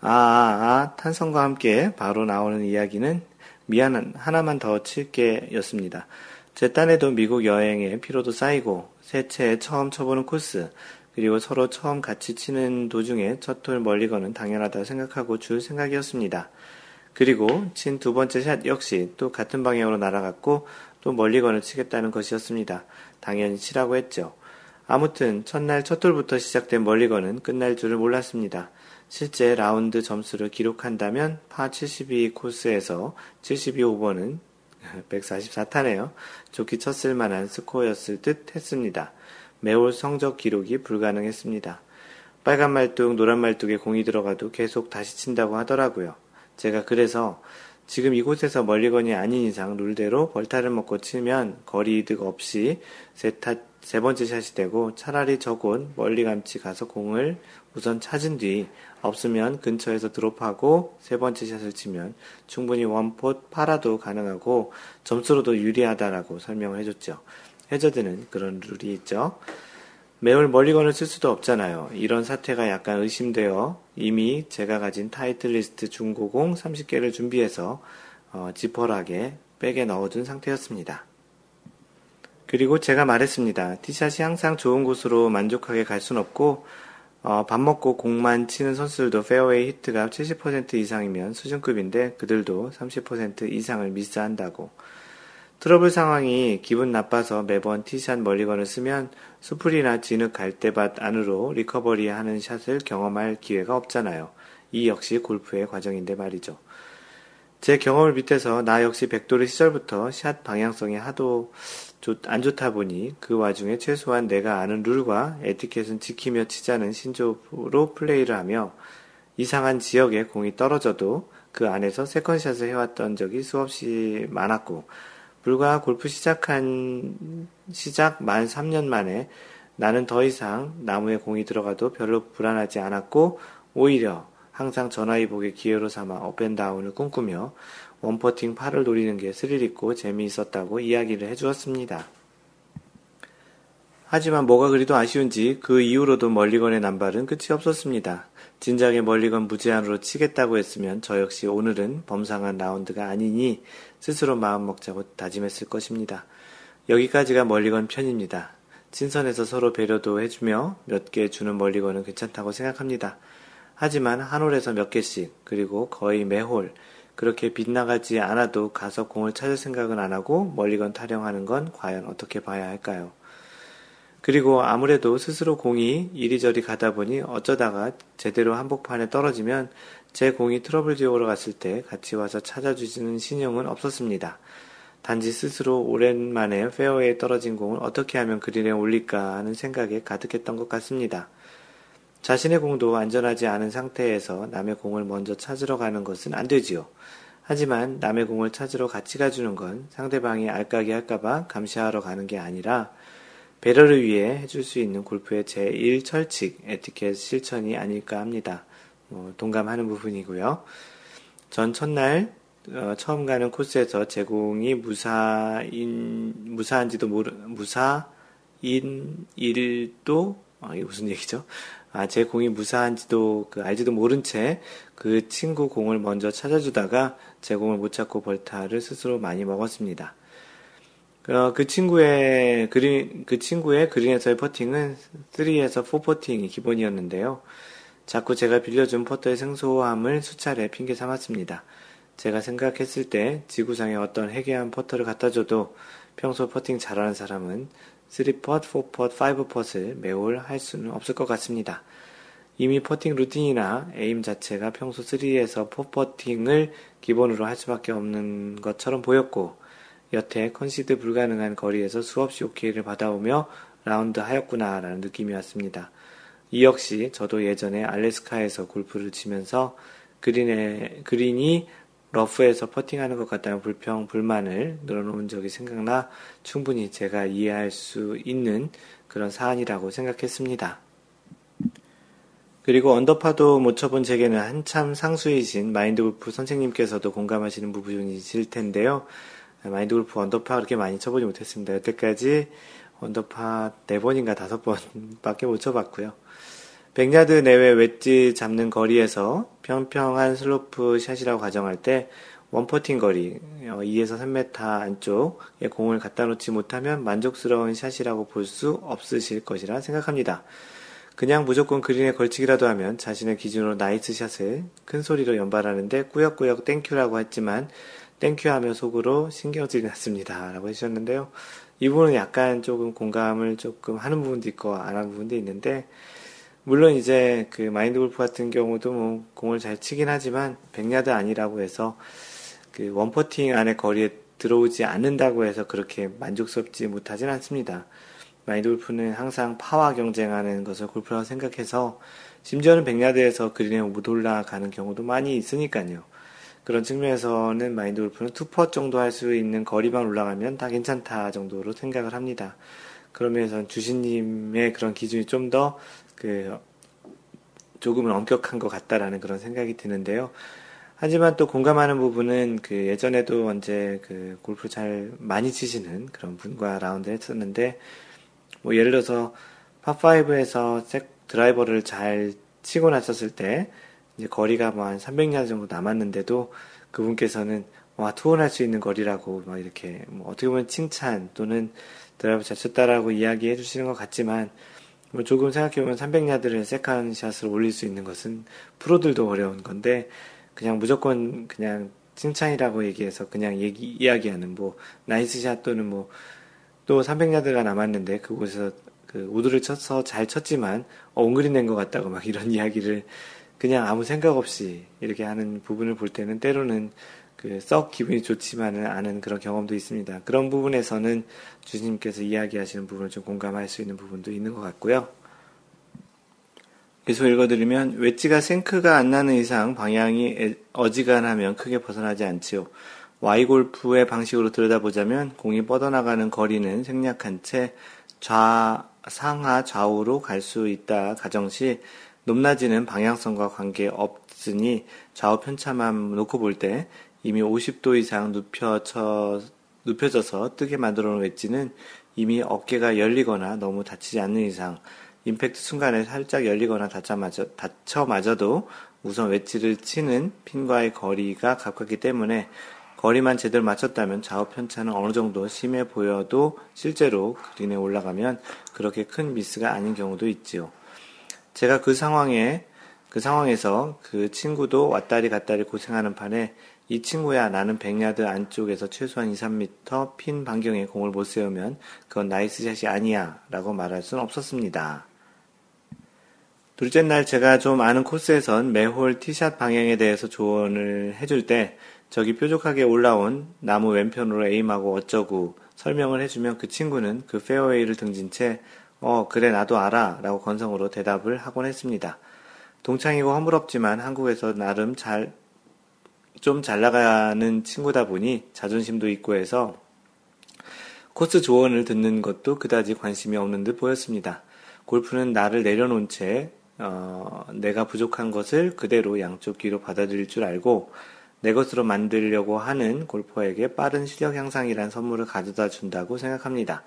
아, 아, 아, 탄성과 함께 바로 나오는 이야기는 미안한 하나만 더 칠게 였습니다. 제 딴에도 미국 여행에 피로도 쌓이고 새채에 처음 쳐보는 코스 그리고 서로 처음 같이 치는 도중에 첫 톨 멀리 거는 당연하다 생각하고 줄 생각이었습니다. 그리고 친 두 번째 샷 역시 또 같은 방향으로 날아갔고 또 멀리 건을 치겠다는 것이었습니다. 당연히 치라고 했죠. 아무튼 첫날 첫 톨부터 시작된 멀리건은 끝날 줄을 몰랐습니다. 실제 라운드 점수를 기록한다면 파 72 코스에서 72 오버는 144타네요. 좋게 쳤을 만한 스코어였을 듯 했습니다. 매올 성적 기록이 불가능했습니다. 빨간 말뚝, 노란 말뚝에 공이 들어가도 계속 다시 친다고 하더라고요. 제가 그래서 지금 이곳에서 멀리건이 아닌 이상 룰대로 벌타를 먹고 치면 거리 이득 없이 세, 타, 세 번째 샷이 되고 차라리 저곳 멀리 감치 가서 공을 우선 찾은 뒤 없으면 근처에서 드롭하고 세 번째 샷을 치면 충분히 원포 파라도 가능하고 점수로도 유리하다라고 설명을 해줬죠. 해저드는 그런 룰이 있죠. 매월 멀리건을 쓸 수도 없잖아요. 이런 사태가 약간 의심되어 이미 제가 가진 타이틀리스트 중고공 30개를 준비해서 어, 지퍼락에 백에 넣어둔 상태였습니다. 그리고 제가 말했습니다. 티샷이 항상 좋은 곳으로 만족하게 갈 순 없고 어, 밥 먹고 공만 치는 선수들도 페어웨이 히트가 70% 이상이면 수준급인데 그들도 30% 이상을 미스한다고. 트러블 상황이 기분 나빠서 매번 티샷 멀리건을 쓰면 수풀이나 진흙 갈대밭 안으로 recovery 하는 샷을 경험할 기회가 없잖아요. 이 역시 골프의 과정인데 말이죠. 제 경험을 밑에서 나 역시 백돌이 시절부터 샷 방향성이 하도 안 좋다 보니 그 와중에 최소한 내가 아는 룰과 에티켓은 지키며 치자는 신조로 플레이를 하며 이상한 지역에 공이 떨어져도 그 안에서 세컨샷을 해왔던 적이 수없이 많았고 불과 골프 시작한 시작 만 3년 만에 나는 더 이상 나무에 공이 들어가도 별로 불안하지 않았고 오히려 항상 전화위복의 기회로 삼아 업앤다운을 꿈꾸며 원퍼팅 팔을 노리는 게 스릴 있고 재미있었다고 이야기를 해주었습니다. 하지만 뭐가 그리도 아쉬운지 그 이후로도 멀리건의 남발은 끝이 없었습니다. 진작에 멀리건 무제한으로 치겠다고 했으면 저 역시 오늘은 범상한 라운드가 아니니 스스로 마음 먹자고 다짐했을 것입니다. 여기까지가 멀리건 편입니다. 친선에서 서로 배려도 해주며 몇 개 주는 멀리건은 괜찮다고 생각합니다. 하지만 한 홀에서 몇 개씩, 그리고 거의 매 홀, 그렇게 빗나가지 않아도 가서 공을 찾을 생각은 안 하고 멀리건 타령하는 건 과연 어떻게 봐야 할까요? 그리고 아무래도 스스로 공이 이리저리 가다 보니 어쩌다가 제대로 한복판에 떨어지면 제 공이 트러블 지역으로 갔을 때 같이 와서 찾아주시는 시늉은 없었습니다. 단지 스스로 오랜만에 페어웨이에 떨어진 공을 어떻게 하면 그린에 올릴까 하는 생각에 가득했던 것 같습니다. 자신의 공도 안전하지 않은 상태에서 남의 공을 먼저 찾으러 가는 것은 안 되지요. 하지만 남의 공을 찾으러 같이 가주는 건 상대방이 알까기 할까봐 감시하러 가는 게 아니라 배려를 위해 해줄 수 있는 골프의 제1철칙, 에티켓 실천이 아닐까 합니다. 뭐 동감하는 부분이고요. 전 첫날 어, 처음 가는 코스에서 제공이 무사인 무사한지도 모르 무사인 일도 아, 이게 무슨 얘기죠? 아, 제 공이 무사한지도 그 알지도 모른 채 그 친구 공을 먼저 찾아주다가 제 공을 못 찾고 벌타를 스스로 많이 먹었습니다. 어, 그 친구의 그린 그 친구의 그린에서의 퍼팅은 3에서 4 퍼팅이 기본이었는데요. 자꾸 제가 빌려준 퍼터의 생소함을 수차례 핑계 삼았습니다. 제가 생각했을 때 지구상에 어떤 해괴한 퍼터를 갖다 줘도 평소 퍼팅 잘하는 사람은 3퍼, 4퍼, 5퍼를 매홀 할 수는 없을 것 같습니다. 이미 퍼팅 루틴이나 aim 자체가 평소 3에서 4퍼팅을 기본으로 할 수밖에 없는 것처럼 보였고, 여태 컨시드 불가능한 거리에서 수없이 오케이를 받아오며 라운드 하였구나라는 느낌이 왔습니다. 이 역시 저도 예전에 알래스카에서 골프를 치면서 그린에, 그린이 러프에서 퍼팅하는 것 같다는 불평, 불만을 늘어놓은 적이 생각나 충분히 제가 이해할 수 있는 그런 사안이라고 생각했습니다. 그리고 언더파도 못 쳐본 제게는 한참 상수이신 마인드 골프 선생님께서도 공감하시는 부분이실 텐데요. 마인드 골프 언더파 그렇게 많이 쳐보지 못했습니다. 여태까지 언더파 4번인가 5번밖에 못 쳐봤고요. 100야드 내외 웨지 잡는 거리에서 평평한 슬로프 샷이라고 가정할 때 one 퍼팅 거리 2에서 어, 3m 안쪽에 공을 갖다 놓지 못하면 만족스러운 샷이라고 볼 수 없으실 것이라 생각합니다. 그냥 무조건 그린에 걸치기라도 하면 자신의 기준으로 nice shot을 큰 소리로 연발하는데 꾸역꾸역 thank you라고 했지만 thank you 하며 속으로 신경질이 났습니다. 라고 해주셨는데요. 이 부분은 약간 조금 공감을 조금 하는 부분도 있고 안 하는 부분도 있는데 물론 이제 그 마인드 골프 같은 경우도 뭐 공을 잘 치긴 하지만 백야드 아니라고 해서 그 one 퍼팅 안에 거리에 들어오지 않는다고 해서 그렇게 만족스럽지 못하진 않습니다. 마인드 골프는 항상 파와 경쟁하는 것을 골프라고 생각해서 심지어는 백야드에서 그린에 못 올라가는 경우도 많이 있으니까요. 그런 측면에서는 마인드 골프는 two putt 정도 할 수 있는 거리만 올라가면 다 괜찮다 정도로 생각을 합니다. 그러면서 주신님의 그런 기준이 좀 더 그 조금은 엄격한 것 같다라는 그런 생각이 드는데요. 하지만 또 공감하는 부분은 그 예전에도 언제 그 골프 잘 많이 치시는 그런 분과 라운드 했었는데 뭐 예를 들어서 파5에서 드라이버를 잘 치고 나섰을 때 이제 거리가 뭐 한 300야드 정도 남았는데도 그분께서는 와 투혼할 수 있는 거리라고 막 이렇게 뭐 어떻게 보면 칭찬 또는 드라이버 잘 쳤다라고 이야기해 주시는 것 같지만 뭐 조금 생각해보면 300야드를 second shot을 올릴 수 있는 것은 프로들도 어려운 건데 그냥 무조건 그냥 칭찬이라고 얘기해서 그냥 얘기 이야기하는 뭐 nice shot 또는 뭐 또 300야드가 남았는데 그곳에서 그 우드를 쳐서 잘 쳤지만 어, on green 된 것 같다고 막 이런 이야기를 그냥 아무 생각 없이 이렇게 하는 부분을 볼 때는 때로는 그 썩 기분이 좋지만은 않은 그런 경험도 있습니다. 그런 부분에서는 주님께서 이야기하시는 부분을 좀 공감할 수 있는 부분도 있는 것 같고요. 계속 읽어드리면 웨지가 생크가 안 나는 이상 방향이 어지간하면 크게 벗어나지 않지요. Y 골프의 방식으로 들여다보자면 공이 뻗어나가는 거리는 생략한 채 좌, 상하 좌우로 갈 수 있다 가정시 높낮이는 방향성과 관계 없으니 좌우 편차만 놓고 볼 때 이미 50도 이상 눕혀져, 눕혀져서 뜨게 만들어 놓은 웨지는 이미 어깨가 열리거나 너무 다치지 않는 이상 임팩트 순간에 살짝 열리거나 닫자마자, 닫혀마저도 우선 웨지를 치는 핀과의 거리가 가깝기 때문에 거리만 제대로 맞췄다면 좌우 편차는 어느 정도 심해 보여도 실제로 그린에 올라가면 그렇게 큰 미스가 아닌 경우도 있지요. 제가 그 상황에 그 상황에서 그 친구도 왔다리 갔다리 고생하는 판에 이 친구야 나는 100야드 안쪽에서 최소한 2, 3m 핀 반경에 공을 못 세우면 그건 nice shot이 아니야 라고 말할 수는 없었습니다. 둘째 날 제가 좀 아는 코스에선 매홀 티샷 방향에 대해서 조언을 해줄 때 저기 뾰족하게 올라온 나무 왼편으로 aim하고 어쩌고 설명을 해주면 그 친구는 그 페어웨이를 등진 채 어, 그래, 나도 알아. 라고 건성으로 대답을 하곤 했습니다. 동창이고 허물없지만 한국에서 나름 잘, 좀 잘 나가는 친구다 보니 자존심도 있고 해서 코스 조언을 듣는 것도 그다지 관심이 없는 듯 보였습니다. 골프는 나를 내려놓은 채, 어, 내가 부족한 것을 그대로 양쪽 귀로 받아들일 줄 알고 내 것으로 만들려고 하는 골퍼에게 빠른 시력 향상이란 선물을 가져다 준다고 생각합니다.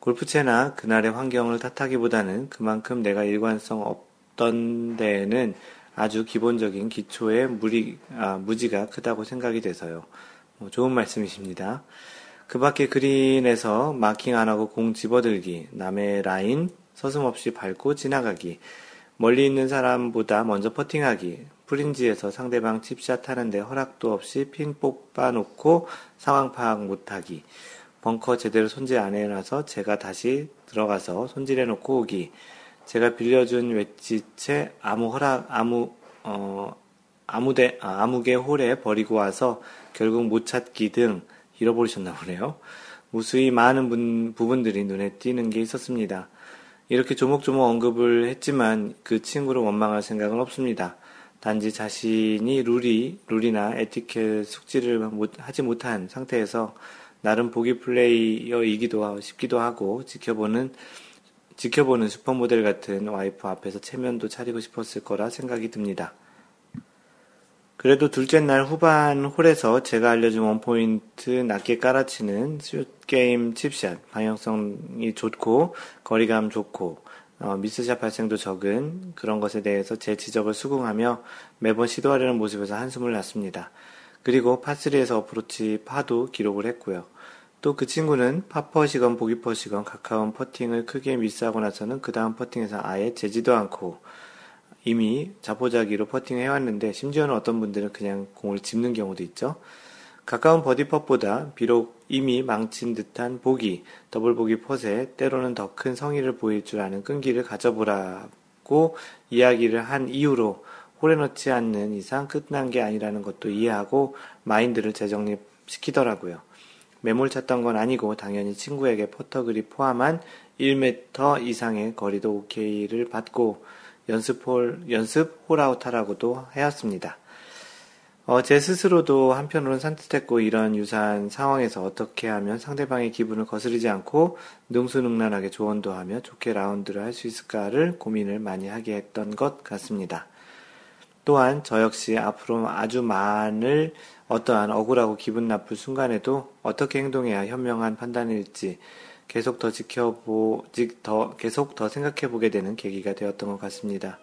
골프채나 그날의 환경을 탓하기보다는 그만큼 내가 일관성 없던 데에는 아주 기본적인 기초의 무리, 아, 무지가 크다고 생각이 돼서요. 뭐 좋은 말씀이십니다. 그 밖에 그린에서 마킹 안 하고 공 집어들기, 남의 라인 서슴없이 밟고 지나가기, 멀리 있는 사람보다 먼저 퍼팅하기, 프린지에서 상대방 칩샷 하는데 허락도 없이 핀 뽑아 놓고 상황 파악 못하기, 벙커 제대로 손질 안 해놔서 제가 다시 들어가서 손질해 놓고 오기, 제가 빌려준 웨지채 아무 허락, 아무, 어, 아무데, 아, 아무개 홀에 버리고 와서 결국 못 찾기 등 잃어버리셨나 보네요. 무수히 많은 분, 부분들이 눈에 띄는 게 있었습니다. 이렇게 조목조목 언급을 했지만 그 친구를 원망할 생각은 없습니다. 단지 자신이 룰이, 룰이나 에티켓 숙지를 못, 하지 못한 상태에서 나름 보기 플레이어이기도 싶기도 하고 지켜보는 지켜보는 슈퍼모델 같은 와이프 앞에서 체면도 차리고 싶었을 거라 생각이 듭니다. 그래도 둘째 날 후반 홀에서 제가 알려준 one point 낮게 깔아치는 short game chip shot, 방향성이 좋고, 거리감 좋고, 어, 미스샷 발생도 적은 그런 것에 대해서 제 지적을 수긍하며 매번 시도하려는 모습에서 한숨을 났습니다. 그리고 파3에서 어프로치 파도 기록을 했고요. 또 그 친구는 파퍼시건 보기퍼시건 가까운 퍼팅을 크게 미스하고 나서는 그 다음 퍼팅에서 아예 재지도 않고 이미 자포자기로 퍼팅을 해왔는데 심지어는 어떤 분들은 그냥 공을 짚는 경우도 있죠. 가까운 버디펫보다 비록 이미 망친 듯한 보기, 더블 보기 putt에 때로는 더 큰 성의를 보일 줄 아는 끈기를 가져보라고 이야기를 한 이후로 홀에 넣지 않는 이상 끝난 게 아니라는 것도 이해하고 마인드를 재정립시키더라고요. 매몰 찼던 건 아니고 당연히 친구에게 퍼터 그립 포함한 1m 이상의 거리도 오케이를 받고 연습 홀, 연습 홀아웃 하라고도 하였습니다. 어, 제 스스로도 한편으로는 산뜻했고 이런 유사한 상황에서 어떻게 하면 상대방의 기분을 거스르지 않고 능수능란하게 조언도 하며 좋게 라운드를 할 수 있을까를 고민을 많이 하게 했던 것 같습니다. 또한 저 역시 앞으로 아주 많을 어떠한 억울하고 기분 나쁠 순간에도 어떻게 행동해야 현명한 판단일지 계속 더 지켜보, 더, 계속 더 생각해 보게 되는 계기가 되었던 것 같습니다.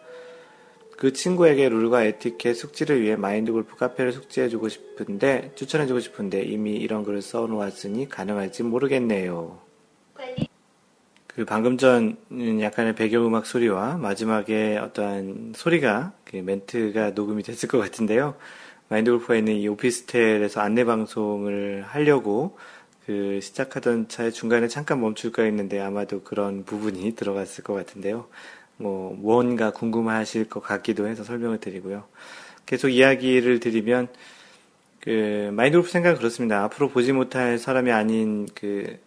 그 친구에게 룰과 에티켓 숙지를 위해 마인드 골프 카페를 숙지해 주고 싶은데, 추천해 주고 싶은데 이미 이런 글을 써 놓았으니 가능할지 모르겠네요. 그 방금 전 약간의 배경음악 소리와 마지막에 어떠한 소리가, 그 멘트가 녹음이 됐을 것 같은데요. 마인드 골프가 있는 이 오피스텔에서 안내 방송을 하려고 그 시작하던 차의 중간에 잠깐 멈출까 했는데 아마도 그런 부분이 들어갔을 것 같은데요. 뭐 무언가 궁금하실 것 같기도 해서 설명을 드리고요. 계속 이야기를 드리면 그 마인드 골프 생각은 그렇습니다. 앞으로 보지 못할 사람이 아닌 그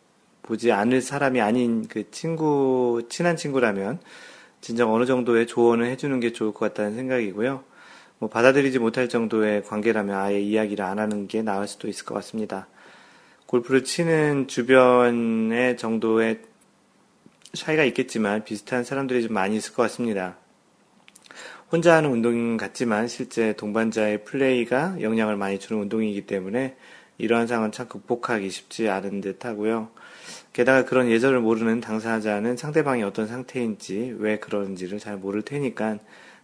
보지 않을 사람이 아닌 그 친구 친한 친구라면 진정 어느 정도의 조언을 해주는 게 좋을 것 같다는 생각이고요. 뭐 받아들이지 못할 정도의 관계라면 아예 이야기를 안 하는 게 나을 수도 있을 것 같습니다. 골프를 치는 주변의 정도의 차이가 있겠지만 비슷한 사람들이 좀 많이 있을 것 같습니다. 혼자 하는 운동 같지만 실제 동반자의 플레이가 영향을 많이 주는 운동이기 때문에 이러한 상황은 참 극복하기 쉽지 않은 듯 하고요. 게다가 그런 예절을 모르는 당사자는 상대방이 어떤 상태인지 왜 그런지를 잘 모를 테니까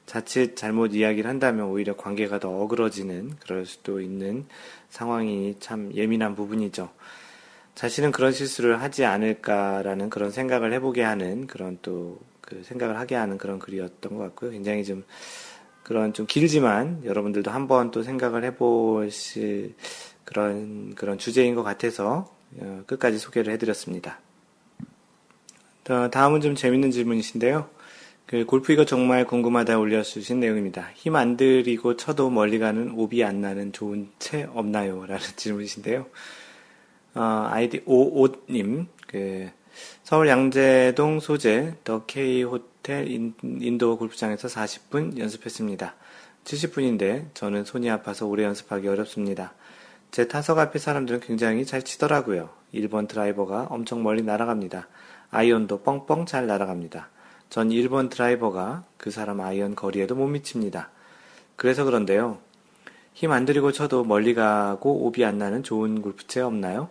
자칫 잘못 이야기를 한다면 오히려 관계가 더 어그러지는 그럴 수도 있는 상황이 참 예민한 부분이죠. 자신은 그런 실수를 하지 않을까라는 그런 생각을 해보게 하는 그런 또 그 생각을 하게 하는 그런 글이었던 것 같고요. 굉장히 좀 그런 좀 길지만 여러분들도 한번 또 생각을 해보실 그런 그런 주제인 것 같아서 어, 끝까지 소개를 해드렸습니다. 다음은 좀 재밌는 질문이신데요. 그 골프 이거 정말 궁금하다 올려주신 내용입니다. 힘 안 들이고 쳐도 멀리 가는 오비 안 나는 좋은 채 없나요? 라는 질문이신데요. 어, 아이디 오옷님, 그, 서울 양재동 소재 더 K 호텔 인, indoor 골프장에서 40분 연습했습니다. 70분인데 저는 손이 아파서 오래 연습하기 어렵습니다. 제 타석 앞에 사람들은 굉장히 잘 치더라고요. 1번 드라이버가 엄청 멀리 날아갑니다. 아이언도 뻥뻥 잘 날아갑니다. 전 1번 드라이버가 그 사람 아이언 거리에도 못 미칩니다. 그래서 그런데요. 힘 안 들이고 쳐도 멀리 가고 오비 안 나는 좋은 골프채 없나요?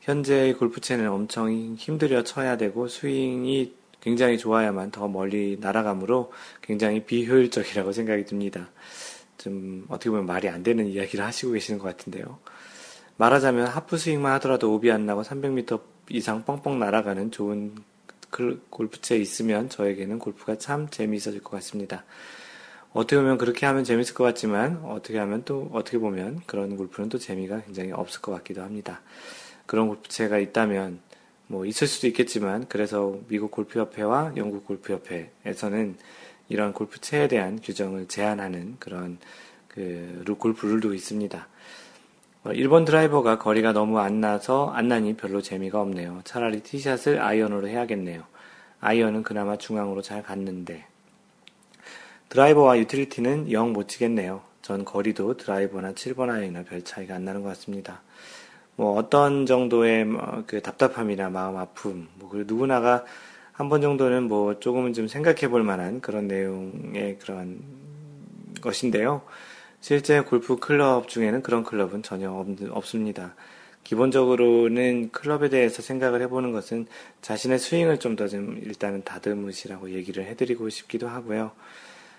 현재의 골프채는 엄청 힘들여 쳐야 되고 스윙이 굉장히 좋아야만 더 멀리 날아가므로 굉장히 비효율적이라고 생각이 듭니다. 좀 어떻게 보면 말이 안 되는 이야기를 하시고 계시는 것 같은데요. 말하자면 하프 스윙만 하더라도 오비 안 나고 300m 이상 뻥뻥 날아가는 좋은 골프채 있으면 저에게는 골프가 참 재미있어질 것 같습니다. 어떻게 보면 그렇게 하면 재밌을 것 같지만 어떻게 하면 또 어떻게 보면 그런 골프는 또 재미가 굉장히 없을 것 같기도 합니다. 그런 골프채가 있다면 뭐 있을 수도 있겠지만 그래서 미국 골프협회와 영국 골프협회에서는 이런 골프채에 대한 규정을 제한하는 그런 그 골프 룰도 있습니다. 1번 어, 드라이버가 거리가 너무 안 나서 안 나니 별로 재미가 없네요. 차라리 티샷을 아이언으로 해야겠네요. 아이언은 그나마 중앙으로 잘 갔는데. 드라이버와 유틸리티는 영 못 치겠네요. 전 거리도 드라이버나 7번 아이언이나 별 차이가 안 나는 것 같습니다. 뭐 어떤 정도의 뭐그 답답함이나 마음 아픔, 뭐 누구나가 한 번 정도는 뭐 조금은 좀 생각해 볼 만한 그런 내용의 그런 것인데요. 실제 골프 클럽 중에는 그런 클럽은 전혀 없, 없습니다. 기본적으로는 클럽에 대해서 생각을 해보는 것은 자신의 스윙을 좀 더 좀 일단은 다듬으시라고 얘기를 해드리고 싶기도 하고요.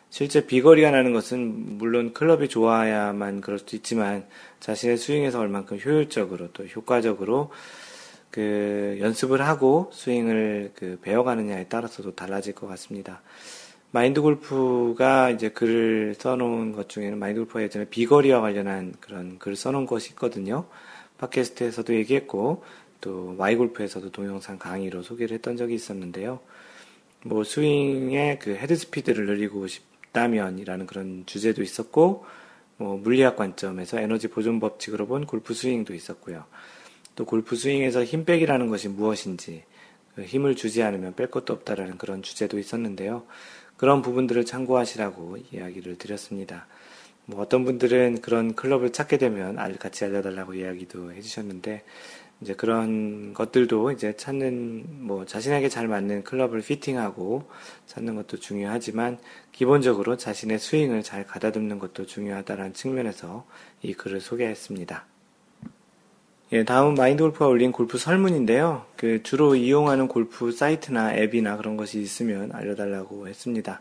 실제 비거리가 나는 것은 물론 클럽이 좋아야만 그럴 수도 있지만 자신의 스윙에서 얼만큼 효율적으로 또 효과적으로 그 연습을 하고 스윙을 그 배워가느냐에 따라서도 달라질 것 같습니다. 마인드 골프가 이제 글을 써놓은 것 중에는 마인드 골프가 예전에 비거리와 관련한 그런 글을 써놓은 것이 있거든요. 팟캐스트에서도 얘기했고, 또 마이 골프에서도 동영상 강의로 소개를 했던 적이 있었는데요. 뭐 스윙의 그 헤드 스피드를 늘리고 싶다면이라는 그런 주제도 있었고, 뭐 물리학 관점에서 에너지 보존 법칙으로 본 골프 스윙도 있었고요. 또 골프 스윙에서 힘 빼기라는 것이 무엇인지, 그 힘을 주지 않으면 뺄 것도 없다라는 그런 주제도 있었는데요. 그런 부분들을 참고하시라고 이야기를 드렸습니다. 뭐 어떤 분들은 그런 클럽을 찾게 되면 같이 알려달라고 이야기도 해주셨는데 이제 그런 것들도 이제 찾는 뭐 자신에게 잘 맞는 클럽을 피팅하고 찾는 것도 중요하지만 기본적으로 자신의 스윙을 잘 가다듬는 것도 중요하다는 측면에서 이 글을 소개했습니다. 예, 다음은 마인드 골프가 올린 골프 설문인데요. 그 주로 이용하는 골프 사이트나 앱이나 그런 것이 있으면 알려달라고 했습니다.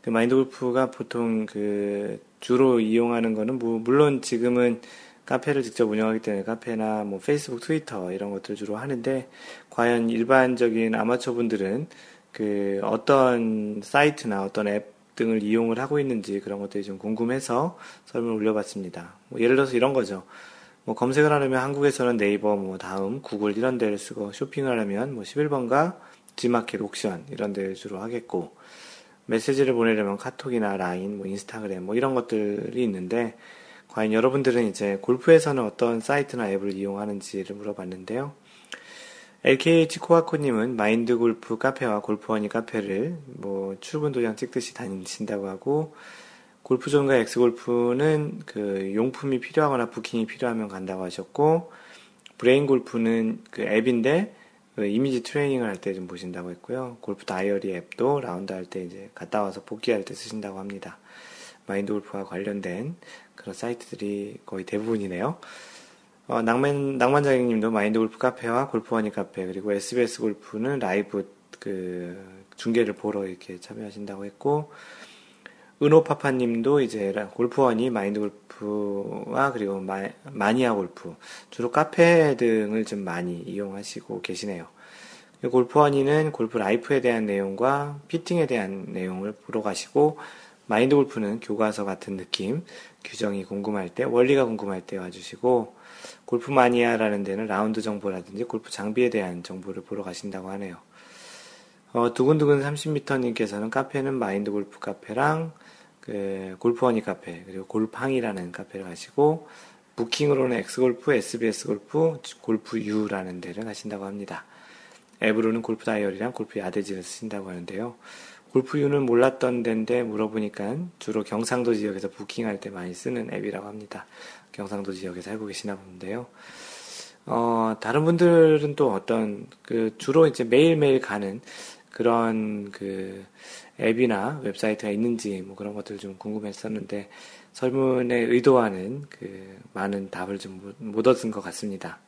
그 마인드 골프가 보통 그 주로 이용하는 거는 뭐 물론 지금은 카페를 직접 운영하기 때문에 카페나 뭐 페이스북, 트위터 이런 것들 주로 하는데 과연 일반적인 아마추어 분들은 그 어떤 사이트나 어떤 앱 등을 이용을 하고 있는지 그런 것들이 좀 궁금해서 설문을 올려봤습니다. 뭐 예를 들어서 이런 거죠. 뭐 검색을 하려면 한국에서는 네이버, 뭐 다음, 구글 이런 데를 쓰고 쇼핑을 하려면 뭐 11번가 지마켓 옥션 이런 데를 주로 하겠고 메시지를 보내려면 카톡이나 라인, 뭐 인스타그램 뭐 이런 것들이 있는데 과연 여러분들은 이제 골프에서는 어떤 사이트나 앱을 이용하는지를 물어봤는데요. LKH 코아코님은 마인드 골프 카페와 골프원이 카페를 뭐 출근 도장 찍듯이 다니신다고 하고 골프존과 엑스골프는 그 용품이 필요하거나 부킹이 필요하면 간다고 하셨고, 브레인 골프는 그 앱인데, 그 이미지 트레이닝을 할 때 좀 보신다고 했고요. 골프 다이어리 앱도 라운드 할 때 이제 갔다 와서 복기할 때 쓰신다고 합니다. 마인드 골프와 관련된 그런 사이트들이 거의 대부분이네요. 어, 낭만, 낭만자객 님도 마인드 골프 카페와 골프원이 카페, 그리고 SBS 골프는 라이브 그 중계를 보러 이렇게 참여하신다고 했고, 은호파파님도 이제 골프원이 마인드 골프와 그리고 마, 마니아 골프 주로 카페 등을 좀 많이 이용하시고 계시네요. 골프원이는 골프 라이프에 대한 내용과 피팅에 대한 내용을 보러 가시고 마인드 골프는 교과서 같은 느낌, 규정이 궁금할 때, 원리가 궁금할 때 와주시고 골프 마니아라는 데는 라운드 정보라든지 골프 장비에 대한 정보를 보러 가신다고 하네요. 어, 두근두근 30m님께서는 카페는 마인드 골프 카페랑 그 골프원이 카페 그리고 골팡이라는 카페를 가시고 부킹으로는 엑스골프, SBS 골프, 골프 U라는 데를 가신다고 합니다. 앱으로는 골프 다이어리랑 골프 야디지를 쓰신다고 하는데요. 골프 U는 몰랐던 데인데 물어보니까 주로 경상도 지역에서 부킹할 때 많이 쓰는 앱이라고 합니다. 경상도 지역에 살고 계시나 본데요. 어, 다른 분들은 또 어떤 그 주로 이제 매일매일 가는 그런 그 앱이나 웹사이트가 있는지 뭐 그런 것들 좀 궁금했었는데 설문의 의도와는 그 많은 답을 좀 못 얻은 것 같습니다.